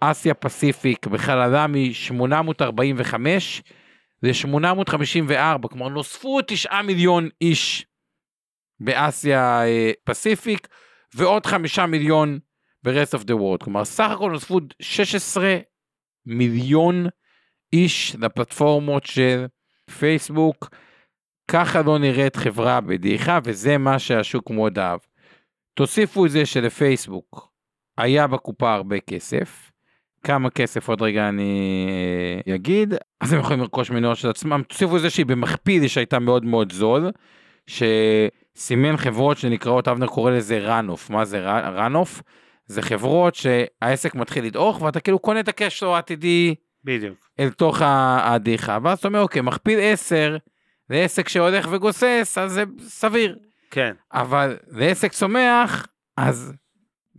[SPEAKER 2] אסיה פסיפיק בכלל עלה מ-845 ל-854, כלומר נוספו 9 מיליון איש באסיה אה, פסיפיק, ועוד 5 מיליון ב-rest of the world, כלומר סך הכל נוספו 16 מיליון איש לפלטפורמות של פייסבוק, ככה לא נראית חברה בדעיכה וזה מה שהשוק מאוד אהב. תוסיפו את זה שלפייסבוק היה בקופה הרבה כסף, כמה כסף עוד רגע אני אה, אגיד, אז הם יכולים לרכוש מניות של עצמם, תוסיפו את זה שהיא במכפיל שהייתה מאוד מאוד זול, שסימן חברות שנקראות, אבנר קורא לזה ראנוף, מה זה ראנוף? זה חברות שהעסק מתחיל לדעוך ואתה כאילו קונה את הקשלו העתידי
[SPEAKER 3] בדיוק.
[SPEAKER 2] אל תוך ה- הדעיכה, ואז אתה אומר אוקיי, מכפיל 10 לעסק שהולך וגוסס, אז זה סביר,
[SPEAKER 3] כן.
[SPEAKER 2] אבל לעסק צומח, אז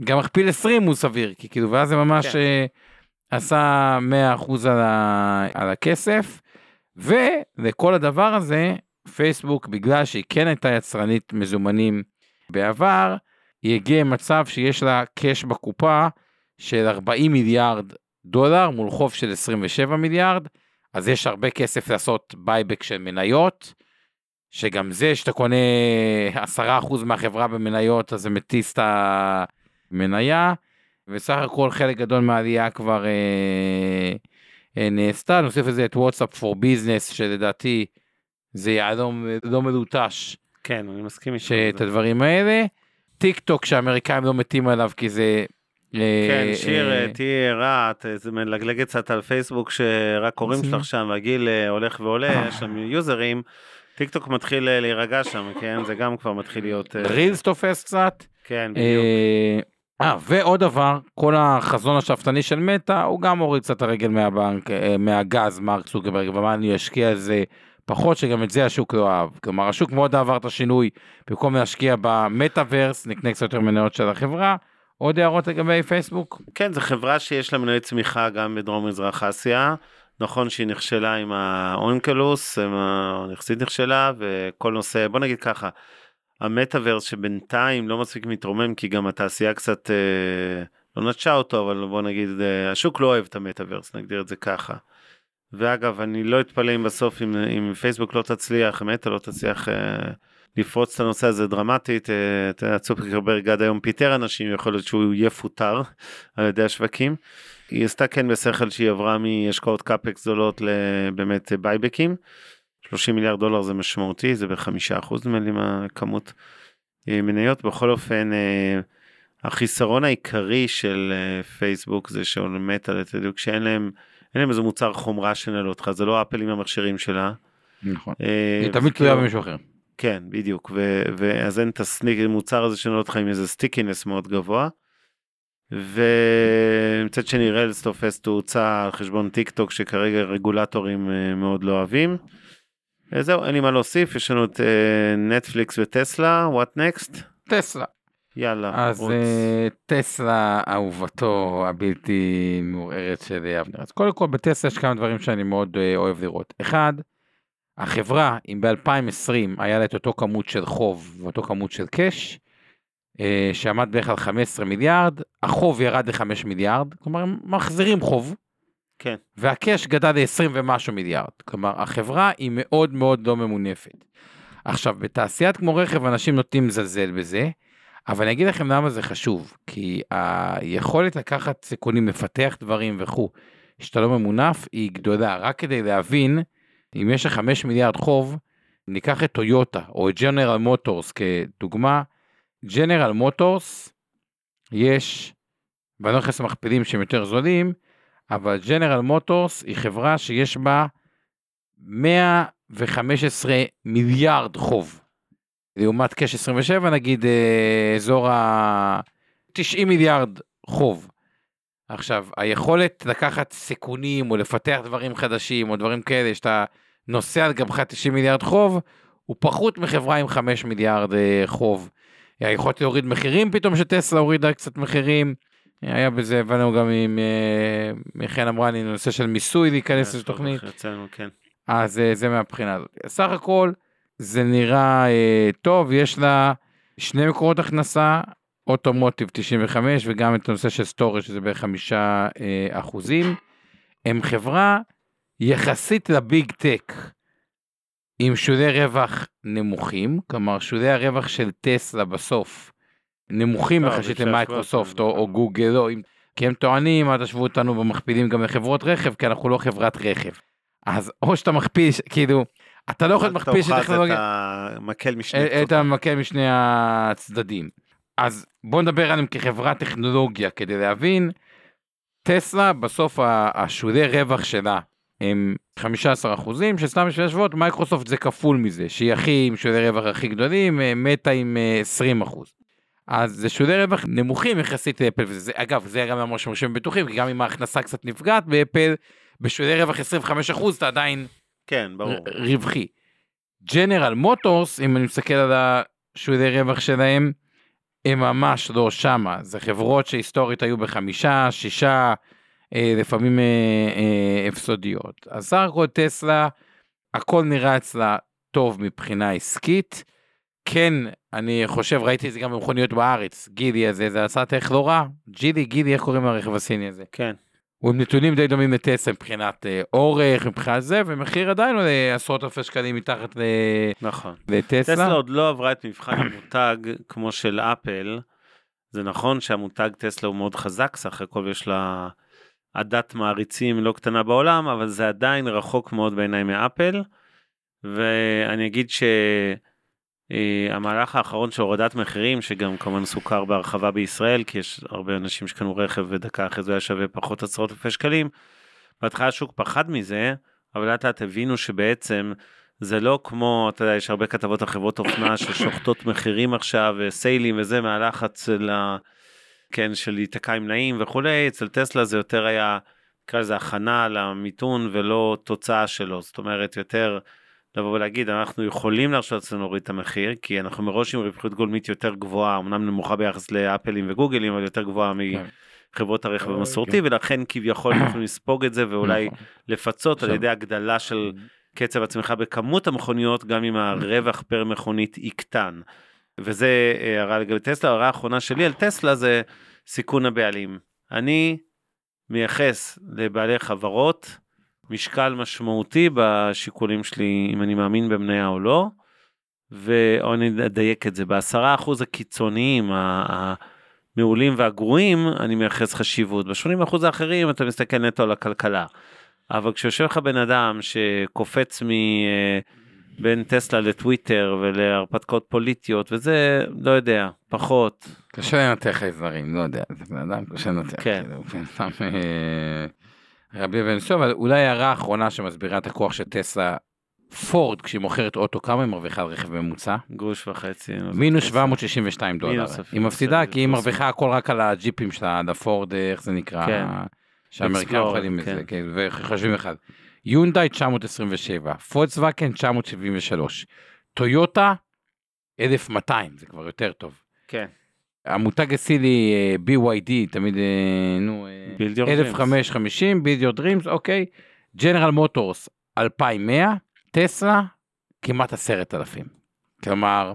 [SPEAKER 2] גם מכפיל 20 הוא סביר, כי כאילו, ואז זה ממש
[SPEAKER 3] כן.
[SPEAKER 2] אה, עשה 100% על, ה, על הכסף, ולכל הדבר הזה, פייסבוק, בגלל שהיא כן הייתה יצרנית מזומנים בעבר, היא הגיעה למצב שיש לה cash בקופה של 40 מיליארד דולר מול חוב של 27 מיליארד, אז יש הרבה כסף לעשות buyback של מניות, שגם זה שאתה קונה 10% מהחברה במניות, אז זה מטיס את המניה, וסך הכל חלק גדול מהעלייה כבר אה, אה, נעשתה. נוסיף לזה את וואטסאפ for business, שלדעתי זה יהלום לא מלוטש
[SPEAKER 3] כן, אני מסכים איתך.
[SPEAKER 2] שאת הדברים האלה. טיק טוק שהאמריקאים לא מתים עליו כי זה... אה,
[SPEAKER 3] כן, שיר,
[SPEAKER 2] אה,
[SPEAKER 3] אה, תהיי ערה, את זה מלגלגת קצת על פייסבוק שרק הורים
[SPEAKER 2] זה-
[SPEAKER 3] שלך שם והגיל אה, הולך ועולה, יש שם יוזרים, טיק טוק מתחיל אה, להירגע שם, כן, זה גם כבר מתחיל להיות, אה,
[SPEAKER 2] Reels תופס קצת.
[SPEAKER 3] כן, בדיוק,
[SPEAKER 2] אה, אה, ועוד דבר, כל החזון השאפתני של מטא, הוא גם הוריד קצת הרגל מהבנק, אה, מהגז, מרק צוקרברג, ואמר אני אשקיע על זה פחות, שגם את זה השוק לא אהב. כלומר, השוק מאוד עבר את השינוי, במקום להשקיע במטאוורס, נקנה קצת יותר מניות של החברה. עוד הערות לגבי פייסבוק?
[SPEAKER 3] כן, זו חברה שיש לה מנועי צמיחה גם בדרום מזרח אסיה, נכון שהיא נכשלה עם האונקלוס, יחסית נכשלה, וכל נושא, בוא נגיד ככה, המטאוורס שבינתיים לא מספיק מתרומם, כי גם התעשייה קצת אה, לא נטשה אותו, אבל בוא נגיד, אה, השוק לא אוהב את המטאוורס, נגדיר את זה ככה. ואגב, אני לא אתפלא אם בסוף, אם, אם פייסבוק לא תצליח, מטא לא תצליח, אה, לפרוץ את הנושא הזה דרמטית. אה, אתה יודע, צוקרברג עד היום פיטר אנשים, יכול להיות שהוא יפוטר על ידי השווקים. היא עשתה כן בשכל שהיא עברה מהשקעות CapEx גדולות לבאמת בייבקים. 30 מיליארד דולר זה משמעותי, זה בחמישה אחוז נדמה לי מהכמות אה, מניות. בכל אופן, אה, החיסרון העיקרי של פייסבוק זה שהוא מת על זה, כשאין להם, אין להם איזה מוצר חומרה שנעל אותך, זה לא אפל עם המכשירים שלה.
[SPEAKER 2] נכון.
[SPEAKER 3] אה,
[SPEAKER 2] היא תמיד תלויה במישהו אחר.
[SPEAKER 3] כן, בדיוק, ו- ואז אין את הסניק, המוצר הזה שנותן אותך עם איזה stickiness מאוד גבוה. ומצד שני Reels תופס תאוצה על חשבון טיק טוק שכרגע רגולטורים אה, מאוד לא אוהבים. אה, זהו, אין לי מה להוסיף, יש לנו את נטפליקס וטסלה, what next?
[SPEAKER 2] טסלה.
[SPEAKER 3] יאללה,
[SPEAKER 2] אז
[SPEAKER 3] רוץ.
[SPEAKER 2] אה, טסלה אהובתו הבלתי מעורערת של אבנר. אז קודם כל בטסלה יש כמה דברים שאני מאוד אה, אוהב לראות. אחד, החברה, אם ב-2020 היה לה את אותו כמות של חוב ואותו כמות של קאש, אה, שעמד בערך על 15 מיליארד, החוב ירד ל-5 מיליארד, כלומר הם מחזירים חוב,
[SPEAKER 3] כן,
[SPEAKER 2] והקאש גדל ל-20 ומשהו מיליארד. כלומר, החברה היא מאוד מאוד לא ממונפת. עכשיו, בתעשיית כמו רכב אנשים נוטים לזלזל בזה, אבל אני אגיד לכם למה זה חשוב, כי היכולת לקחת סיכונים, לפתח דברים וכו', שאתה לא ממונף, היא גדולה. רק כדי להבין, אם יש לך 5 מיליארד חוב, ניקח את טויוטה או את ג'נרל מוטורס כדוגמה, ג'נרל מוטורס, יש, ואני לא נכנס למכפילים שהם יותר זולים, אבל ג'נרל מוטורס היא חברה שיש בה 115 מיליארד חוב. לעומת קאש 27 נגיד אה, אזור ה-90 מיליארד חוב. עכשיו היכולת לקחת סיכונים או לפתח דברים חדשים או דברים כאלה שאתה נוסע על גבך 90 מיליארד חוב הוא פחות מחברה עם 5 מיליארד אה, חוב. היכולת להוריד מחירים פתאום שטסלה הורידה קצת מחירים. היה בזה הבנו גם עם אה, מיכאל אמרני נושא של מיסוי להיכנס לתוכנית.
[SPEAKER 3] אצלנו, כן.
[SPEAKER 2] אז זה מהבחינה הזאת. סך הכל זה נראה אה, טוב, יש לה שני מקורות הכנסה, automotive 95 וגם את הנושא של storage שזה בחמישה אה, אחוזים. הם חברה יחסית ל big tech עם שולי רווח נמוכים, כלומר שולי הרווח של טסלה בסוף נמוכים
[SPEAKER 3] טוב,
[SPEAKER 2] יחסית למייקרוסופט או, או גוגל, או, אם- כי הם טוענים, אל תשוו אותנו במכפילים גם לחברות רכב, כי אנחנו לא חברת רכב. אז או שאתה מכפיל, כאילו, אתה לא יכול להיות מכפיל של
[SPEAKER 3] תאכל את
[SPEAKER 2] טכנולוגיה,
[SPEAKER 3] המקל משני
[SPEAKER 2] את. המקל משני הצדדים. אז בוא נדבר עליהם כחברת טכנולוגיה כדי להבין. טסלה בסוף השולי רווח שלה הם 15 אחוזים, שסתם בשביל להשוות מייקרוסופט זה כפול מזה, שהיא הכי עם שולי רווח הכי גדולים, אה, מטא עם אה, 20 אחוז. אז זה שולי רווח נמוכים יחסית לאפל, וזה אגב זה גם למה שמשמשים בטוחים, כי גם אם ההכנסה קצת נפגעת באפל, בשולי רווח 25 אחוז אתה עדיין
[SPEAKER 3] כן, ברור.
[SPEAKER 2] רווחי. ג'נרל מוטורס, אם אני מסתכל על השולי רווח שלהם, הם ממש לא שמה. זה חברות שהיסטורית היו בחמישה, שישה, אה, לפעמים אה, אה, הפסודיות. אז סך הכל טסלה, הכל נראה אצלה טוב מבחינה עסקית. כן, אני חושב, ראיתי את זה גם במכוניות בארץ, גילי הזה, זה עשה איך לא רע. ג'ילי, גילי, איך קוראים לרכב הסיני הזה?
[SPEAKER 3] כן.
[SPEAKER 2] הוא עם נתונים די דומים לטסלה מבחינת אה, אורך, מבחינת זה, ומחיר עדיין עולה עשרות אלפי שקלים מתחת ל-
[SPEAKER 3] נכון.
[SPEAKER 2] לטסלה.
[SPEAKER 3] טסלה עוד לא עברה את מבחן המותג כמו של אפל. זה נכון שהמותג טסלה הוא מאוד חזק, סך הכל יש לה עדת מעריצים לא קטנה בעולם, אבל זה עדיין רחוק מאוד בעיניי מאפל. ואני אגיד שהמהלך האחרון של הורדת מחירים, שגם כמובן סוכר בהרחבה בישראל, כי יש הרבה אנשים שקנו רכב ודקה אחרי זה היה שווה פחות עשרות אלפי שקלים. בהתחלה השוק פחד מזה, אבל לאט לאט הבינו שבעצם זה לא כמו, אתה יודע, יש הרבה כתבות על חברות אופנה ששוחטות מחירים עכשיו, סיילים וזה, מהלחץ ה... כן, של להיתקע עם נעים וכולי, אצל טסלה זה יותר היה, נקרא לזה הכנה למיתון ולא תוצאה שלו, זאת אומרת יותר לבוא ולהגיד אנחנו יכולים להרשות לעצמנו להוריד את המחיר, כי אנחנו מראש עם רווחיות גולמית יותר גבוהה, אמנם נמוכה ביחס לאפלים וגוגלים, אבל יותר גבוהה
[SPEAKER 2] כן.
[SPEAKER 3] מחברות הרכב
[SPEAKER 2] אה,
[SPEAKER 3] המסורתי, ולכן כביכול אנחנו לספוג את זה ואולי
[SPEAKER 2] נכון.
[SPEAKER 3] לפצות על ידי הגדלה של קצב הצמיחה בכמות המכוניות, גם אם הרווח פר מכונית יקטן. וזה אה, הערה לגבי טסלה, הערה האחרונה שלי על טסלה זה סיכון הבעלים. אני מייחס לבעלי חברות משקל משמעותי בשיקולים שלי, אם אני מאמין במניה או לא, ואו אני אדייק את זה, בעשרה אחוז הקיצוניים, המעולים והגרועים, אני מייחס חשיבות. ב-80 אחוז האחרים אתה מסתכל נטו על הכלכלה. אבל כשיושב לך בן אדם שקופץ מ... אה, בין טסלה לטוויטר ולהרפתקאות פוליטיות וזה, לא יודע, פחות.
[SPEAKER 2] קשה לנתח איברים, לא יודע, זה בן אדם קשה לנתח.
[SPEAKER 3] כן.
[SPEAKER 2] כאילו, בן אדם, רבי בן סוף, אבל אולי הערה אחרונה שמסבירה את הכוח של טסלה, פורד, כשהיא מוכרת אוטו, כמה היא מרוויחה על רכב ממוצע?
[SPEAKER 3] גרוש וחצי. לא
[SPEAKER 2] מינוס
[SPEAKER 3] זוכר.
[SPEAKER 2] 762 דולר.
[SPEAKER 3] מינוס
[SPEAKER 2] היא מפסידה כי היא
[SPEAKER 3] בסדר.
[SPEAKER 2] מרוויחה הכל רק על הג'יפים שלה, על הפורד, איך זה נקרא?
[SPEAKER 3] כן.
[SPEAKER 2] שהאמריקאים אוכלים את זה,
[SPEAKER 3] כן.
[SPEAKER 2] כן, וחושבים אחד. יונדאי 927, פולקסווגן 973, טויוטה 1200, זה כבר יותר טוב.
[SPEAKER 3] כן.
[SPEAKER 2] המותג הסילי אה, BYD, תמיד, אה, נו, אה,
[SPEAKER 3] Build your
[SPEAKER 2] 1550, build your dreams, אוקיי. ג'נרל מוטורס 2100, טסלה כמעט 10,000. כלומר,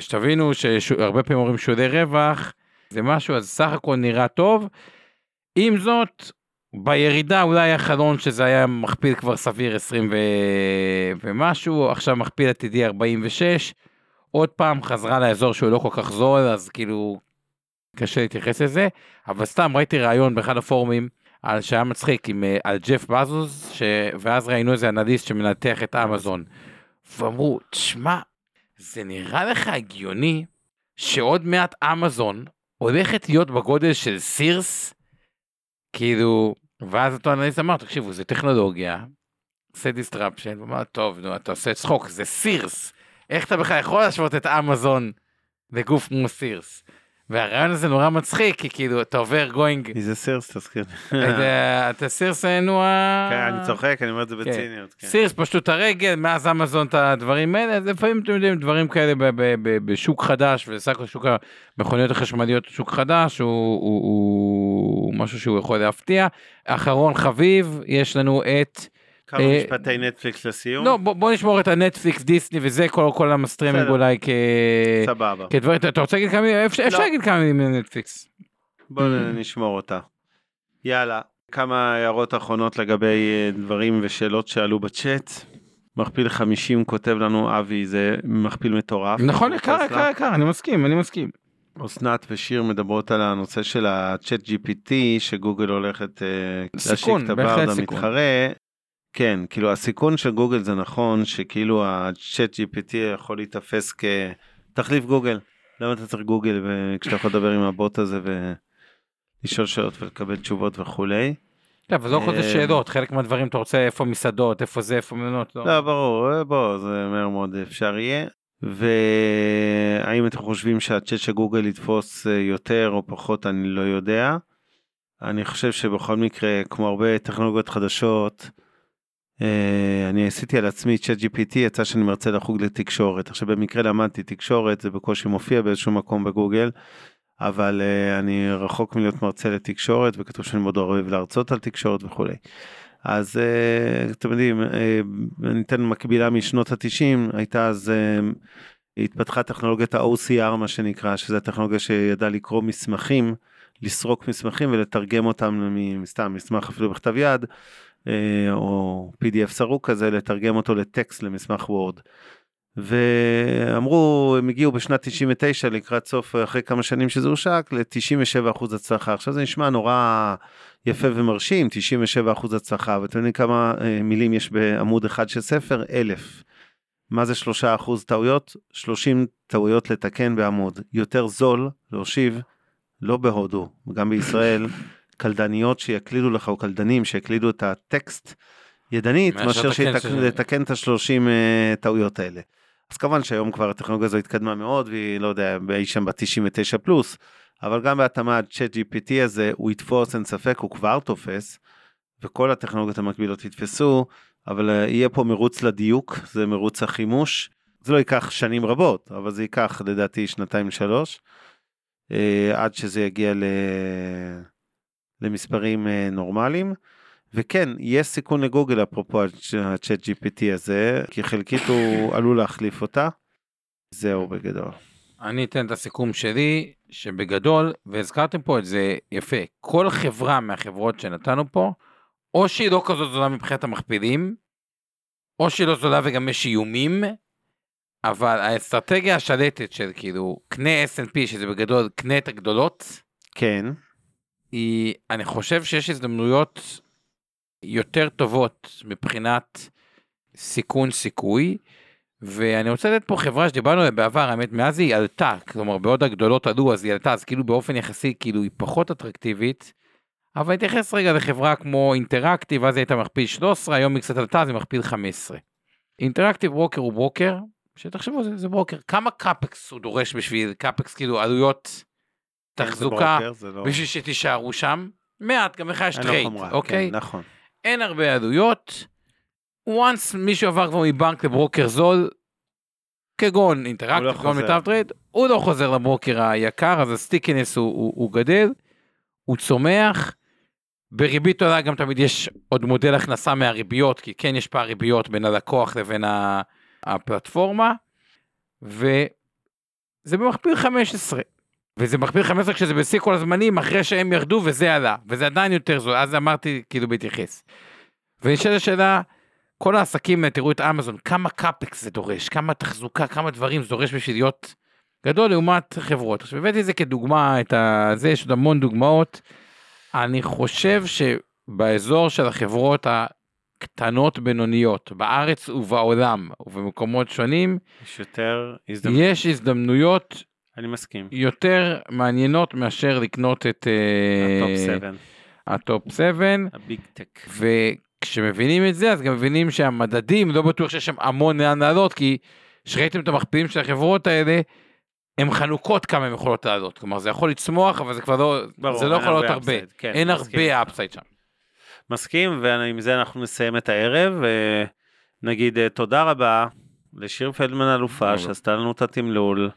[SPEAKER 2] שתבינו שהרבה פעמים אומרים שולי רווח, זה משהו, אז סך הכל נראה טוב. עם זאת, בירידה אולי החלון שזה היה מכפיל כבר סביר 20 ו... ומשהו, עכשיו מכפיל עתידי 46, עוד פעם חזרה לאזור שהוא לא כל כך זול, אז כאילו קשה להתייחס לזה, אבל סתם ראיתי ראיון באחד הפורומים על שהיה מצחיק עם, אה, על ג'ף בזוס, ש... ואז ראינו איזה אנליסט שמנתח את אמזון, ואמרו, תשמע, זה נראה לך הגיוני שעוד מעט אמזון הולכת להיות בגודל של סירס? כאילו, ואז אותו אנליסט אמר, תקשיבו, זה טכנולוגיה, עושה disruption, הוא אמר, טוב, נו, אתה עושה צחוק, זה סירס. איך אתה בכלל יכול להשוות את אמזון לגוף כמו סירס? והרעיון הזה נורא מצחיק, כי כאילו, אתה עובר going,
[SPEAKER 3] מי זה סירס, תזכיר.
[SPEAKER 2] אתה סירס נו ה...
[SPEAKER 3] כן, אני צוחק, אני אומר את זה
[SPEAKER 2] כן.
[SPEAKER 3] בציניות. כן.
[SPEAKER 2] סירס פשטו את הרגל, מאז אמזון את הדברים האלה, אז לפעמים אתם יודעים, דברים כאלה בשוק חדש, וסך הכל שוק המכוניות החשמליות הוא שוק חדש, הוא משהו שהוא יכול להפתיע. אחרון חביב, יש לנו את,
[SPEAKER 3] כמה
[SPEAKER 2] אה,
[SPEAKER 3] משפטי נטפליקס לסיום.
[SPEAKER 2] לא בוא, בוא נשמור את הנטפליקס, דיסני וזה, כל, כל
[SPEAKER 3] הסטרימינג.
[SPEAKER 2] אולי כ...
[SPEAKER 3] סבבה.
[SPEAKER 2] כדברים, אתה, רוצה להגיד כמה מילים? אפשר,
[SPEAKER 3] לא.
[SPEAKER 2] להגיד כמה מילים על נטפליקס.
[SPEAKER 3] בואו נשמור אותה. יאללה, כמה הערות אחרונות לגבי אה, דברים ושאלות שעלו בצ'אט. מכפיל 50 כותב לנו אבי, זה מכפיל מטורף.
[SPEAKER 2] נכון, יקר. יקר, יקר, אני מסכים, אני מסכים.
[SPEAKER 3] אסנת ושיר מדברות על הנושא של הצ'אט GPT שגוגל הולכת אה, להשיק את הברד. המתחרה. כן, כאילו הסיכון של גוגל זה נכון שכאילו הצ'אט GPT יכול להיתפס כתחליף גוגל. למה אתה צריך גוגל ו- כשאתה יכול לדבר עם הבוט הזה ולשאול שאלות ולקבל תשובות וכולי.
[SPEAKER 2] לא, אבל לא כל זה
[SPEAKER 3] אה,
[SPEAKER 2] שאלות, חלק מהדברים אתה רוצה איפה מסעדות, איפה זה, איפה מלונות, לא.
[SPEAKER 3] לא, ברור, אה, בוא, זה מהר מאוד אפשר יהיה. והאם אתם חושבים שהצ'אט של גוגל יתפוס אה, יותר או פחות, אני לא יודע. אני חושב שבכל מקרה, כמו הרבה טכנולוגיות חדשות, אני עשיתי על עצמי צ'אט GPT, יצא שאני מרצה לחוג לתקשורת. עכשיו במקרה למדתי תקשורת, זה בקושי מופיע באיזשהו מקום בגוגל, אבל אה, אני רחוק מלהיות מרצה לתקשורת, וכתוב שאני מאוד אוהב להרצות על תקשורת וכולי. אז אה, אתם יודעים, אה, אני אתן מקבילה משנות התשעים, הייתה אז, אה, התפתחה טכנולוגיית ה-OCR מה שנקרא, שזה הטכנולוגיה שידעה לקרוא מסמכים, לסרוק מסמכים ולתרגם אותם מסתם מסמך אפילו בכתב יד, או PDF סרוק כזה, לתרגם אותו לטקסט למסמך וורד. ואמרו, הם הגיעו בשנת 99 לקראת סוף, אחרי כמה שנים שזה הושק, ל-97% הצלחה. עכשיו זה נשמע נורא יפה ומרשים, 97% הצלחה, ואתם יודעים כמה אה, מילים יש בעמוד אחד של ספר? אלף. מה זה 3% טעויות? 30 טעויות לתקן בעמוד. יותר זול להושיב, לא בהודו, גם בישראל, קלדניות שיקלידו לך, או קלדנים שיקלידו את הטקסט ידנית,
[SPEAKER 2] מאשר
[SPEAKER 3] מאשר
[SPEAKER 2] לתקן
[SPEAKER 3] שיתק-
[SPEAKER 2] ש-
[SPEAKER 3] את ה-30 אה, טעויות האלה. אז כמובן שהיום כבר הטכנולוגיה הזו התקדמה מאוד, והיא לא יודע, אי שם ב-99 פלוס, אבל גם בהתאמה צ'אט GPT הזה, הוא יתפוס, אין ספק, הוא כבר תופס, וכל הטכנולוגיות המקבילות יתפסו, אבל אה, יהיה פה מרוץ לדיוק, זה מרוץ החימוש. זה לא ייקח שנים רבות, אבל זה ייקח לדעתי שנתיים שלוש, אה, עד שזה יגיע ל... למספרים אה, נורמליים. וכן, יש סיכון לגוגל אפרופו הצ'אט GPT הזה, כי חלקית הוא עלול להחליף אותה. זהו בגדול.
[SPEAKER 2] אני אתן את הסיכום שלי, שבגדול, והזכרתם פה את זה יפה, כל חברה מהחברות שנתנו פה, או שהיא לא כזאת זולה מבחינת המכפילים, או שהיא לא זולה וגם יש איומים, אבל האסטרטגיה השלטת של כאילו קנה S&P שזה בגדול קנה את הגדולות
[SPEAKER 3] כן.
[SPEAKER 2] היא אני חושב שיש הזדמנויות יותר טובות מבחינת סיכון סיכוי. ואני רוצה לתת פה חברה שדיברנו עליה בעבר, האמת, מאז היא עלתה, כלומר בעוד הגדולות עלו אז היא עלתה, אז כאילו באופן יחסי כאילו היא פחות אטרקטיבית. אבל נתייחס רגע לחברה כמו אינטראקטיב, אז היא הייתה מכפיל 13, היום היא קצת עלתה, אז היא מכפיל 15. אינטראקטיב ברוקר הוא ברוקר, שתחשבו זה, זה ברוקר, כמה CapEx הוא דורש בשביל CapEx כאילו עלויות תחזוקה,
[SPEAKER 3] לא-
[SPEAKER 2] בשביל שתישארו שם, מעט, גם
[SPEAKER 3] למיטב
[SPEAKER 2] טרייד, אוקיי?
[SPEAKER 3] כן, נכון.
[SPEAKER 2] אין הרבה עלויות. once מישהו עבר כבר מבנק לברוקר זול, כגון
[SPEAKER 3] הוא לא
[SPEAKER 2] כגון. מיטב טרייד, הוא לא חוזר לברוקר היקר, אז ה stickiness הוא, הוא, הוא גדל, הוא צומח. בריבית עולה גם תמיד יש עוד מודל הכנסה מהריביות, כי כן יש פער ריביות בין הלקוח לבין הפלטפורמה, וזה במכפיל 15. וזה מכפיל 15 כשזה בשיא כל הזמנים אחרי שהם ירדו וזה עלה וזה עדיין יותר זול אז אמרתי כאילו בהתייחס. ונשאלת השאלה כל העסקים תראו את אמזון כמה קאפקס זה דורש כמה תחזוקה כמה דברים זה דורש בשביל להיות גדול לעומת חברות. עכשיו הבאתי את זה כדוגמה את. זה יש עוד המון דוגמאות. אני חושב שבאזור של החברות הקטנות בינוניות בארץ ובעולם ובמקומות שונים
[SPEAKER 3] יש יותר הזדמנות.
[SPEAKER 2] יש הזדמנויות
[SPEAKER 3] אני מסכים.
[SPEAKER 2] יותר מעניינות מאשר לקנות את אה,
[SPEAKER 3] ה top 7,
[SPEAKER 2] ה top 7
[SPEAKER 3] ה big tech.
[SPEAKER 2] וכשמבינים את זה אז גם מבינים שהמדדים לא בטוח שיש שם המון לאן לעלות כי כשראיתם את המכפילים של החברות האלה הן חנוקות כמה הן יכולות לעלות כלומר זה יכול לצמוח אבל זה כבר לא
[SPEAKER 3] ברור,
[SPEAKER 2] זה לא יכול להיות
[SPEAKER 3] הרבה
[SPEAKER 2] הרבה
[SPEAKER 3] כן,
[SPEAKER 2] אין
[SPEAKER 3] מסכים
[SPEAKER 2] הרבה. upside שם.
[SPEAKER 3] מסכים, ועם זה אנחנו נסיים את הערב. נגיד אה, תודה רבה לשיר פלדמן אלופה. שעשתה לנו את התמלול.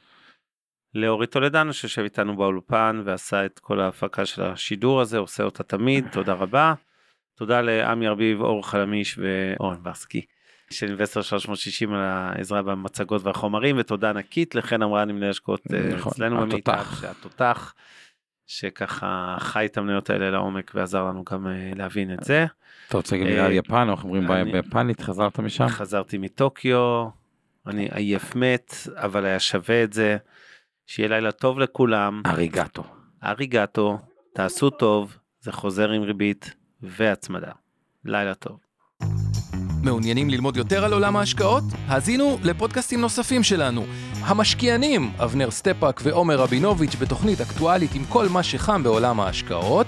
[SPEAKER 3] לאורי טולדנו שיושב איתנו באולפן ועשה את כל ההפקה של השידור הזה, עושה אותה תמיד, תודה רבה. תודה לעמי ארביב, אור חלמיש ואורן ברסקי של אינבסטר 360 על העזרה במצגות והחומרים, ותודה ענקית לחן אמרני מנהל השקעות אה,
[SPEAKER 2] נכון,
[SPEAKER 3] אצלנו במיטב,
[SPEAKER 2] התותח.
[SPEAKER 3] שהתותח, שככה חי את המניות האלה לעומק ועזר לנו גם אה, להבין את זה.
[SPEAKER 2] אתה רוצה להגיד
[SPEAKER 3] אה,
[SPEAKER 2] מילה על יפן אנחנו אומרים
[SPEAKER 3] אני-
[SPEAKER 2] ביפנית חזרת משם?
[SPEAKER 3] חזרתי מטוקיו, אני עייף מת, אבל היה שווה את זה. שיהיה לילה טוב לכולם,
[SPEAKER 2] あ
[SPEAKER 3] りがとう. ありがとう, תעשו טוב, זה חוזר עם ריבית והצמדה. לילה טוב.
[SPEAKER 4] מעוניינים ללמוד יותר על עולם ההשקעות? האזינו לפודקאסטים נוספים שלנו. המשקיענים, אבנר סטפאק ועומר רבינוביץ' בתוכנית אקטואלית עם כל מה שחם בעולם ההשקעות.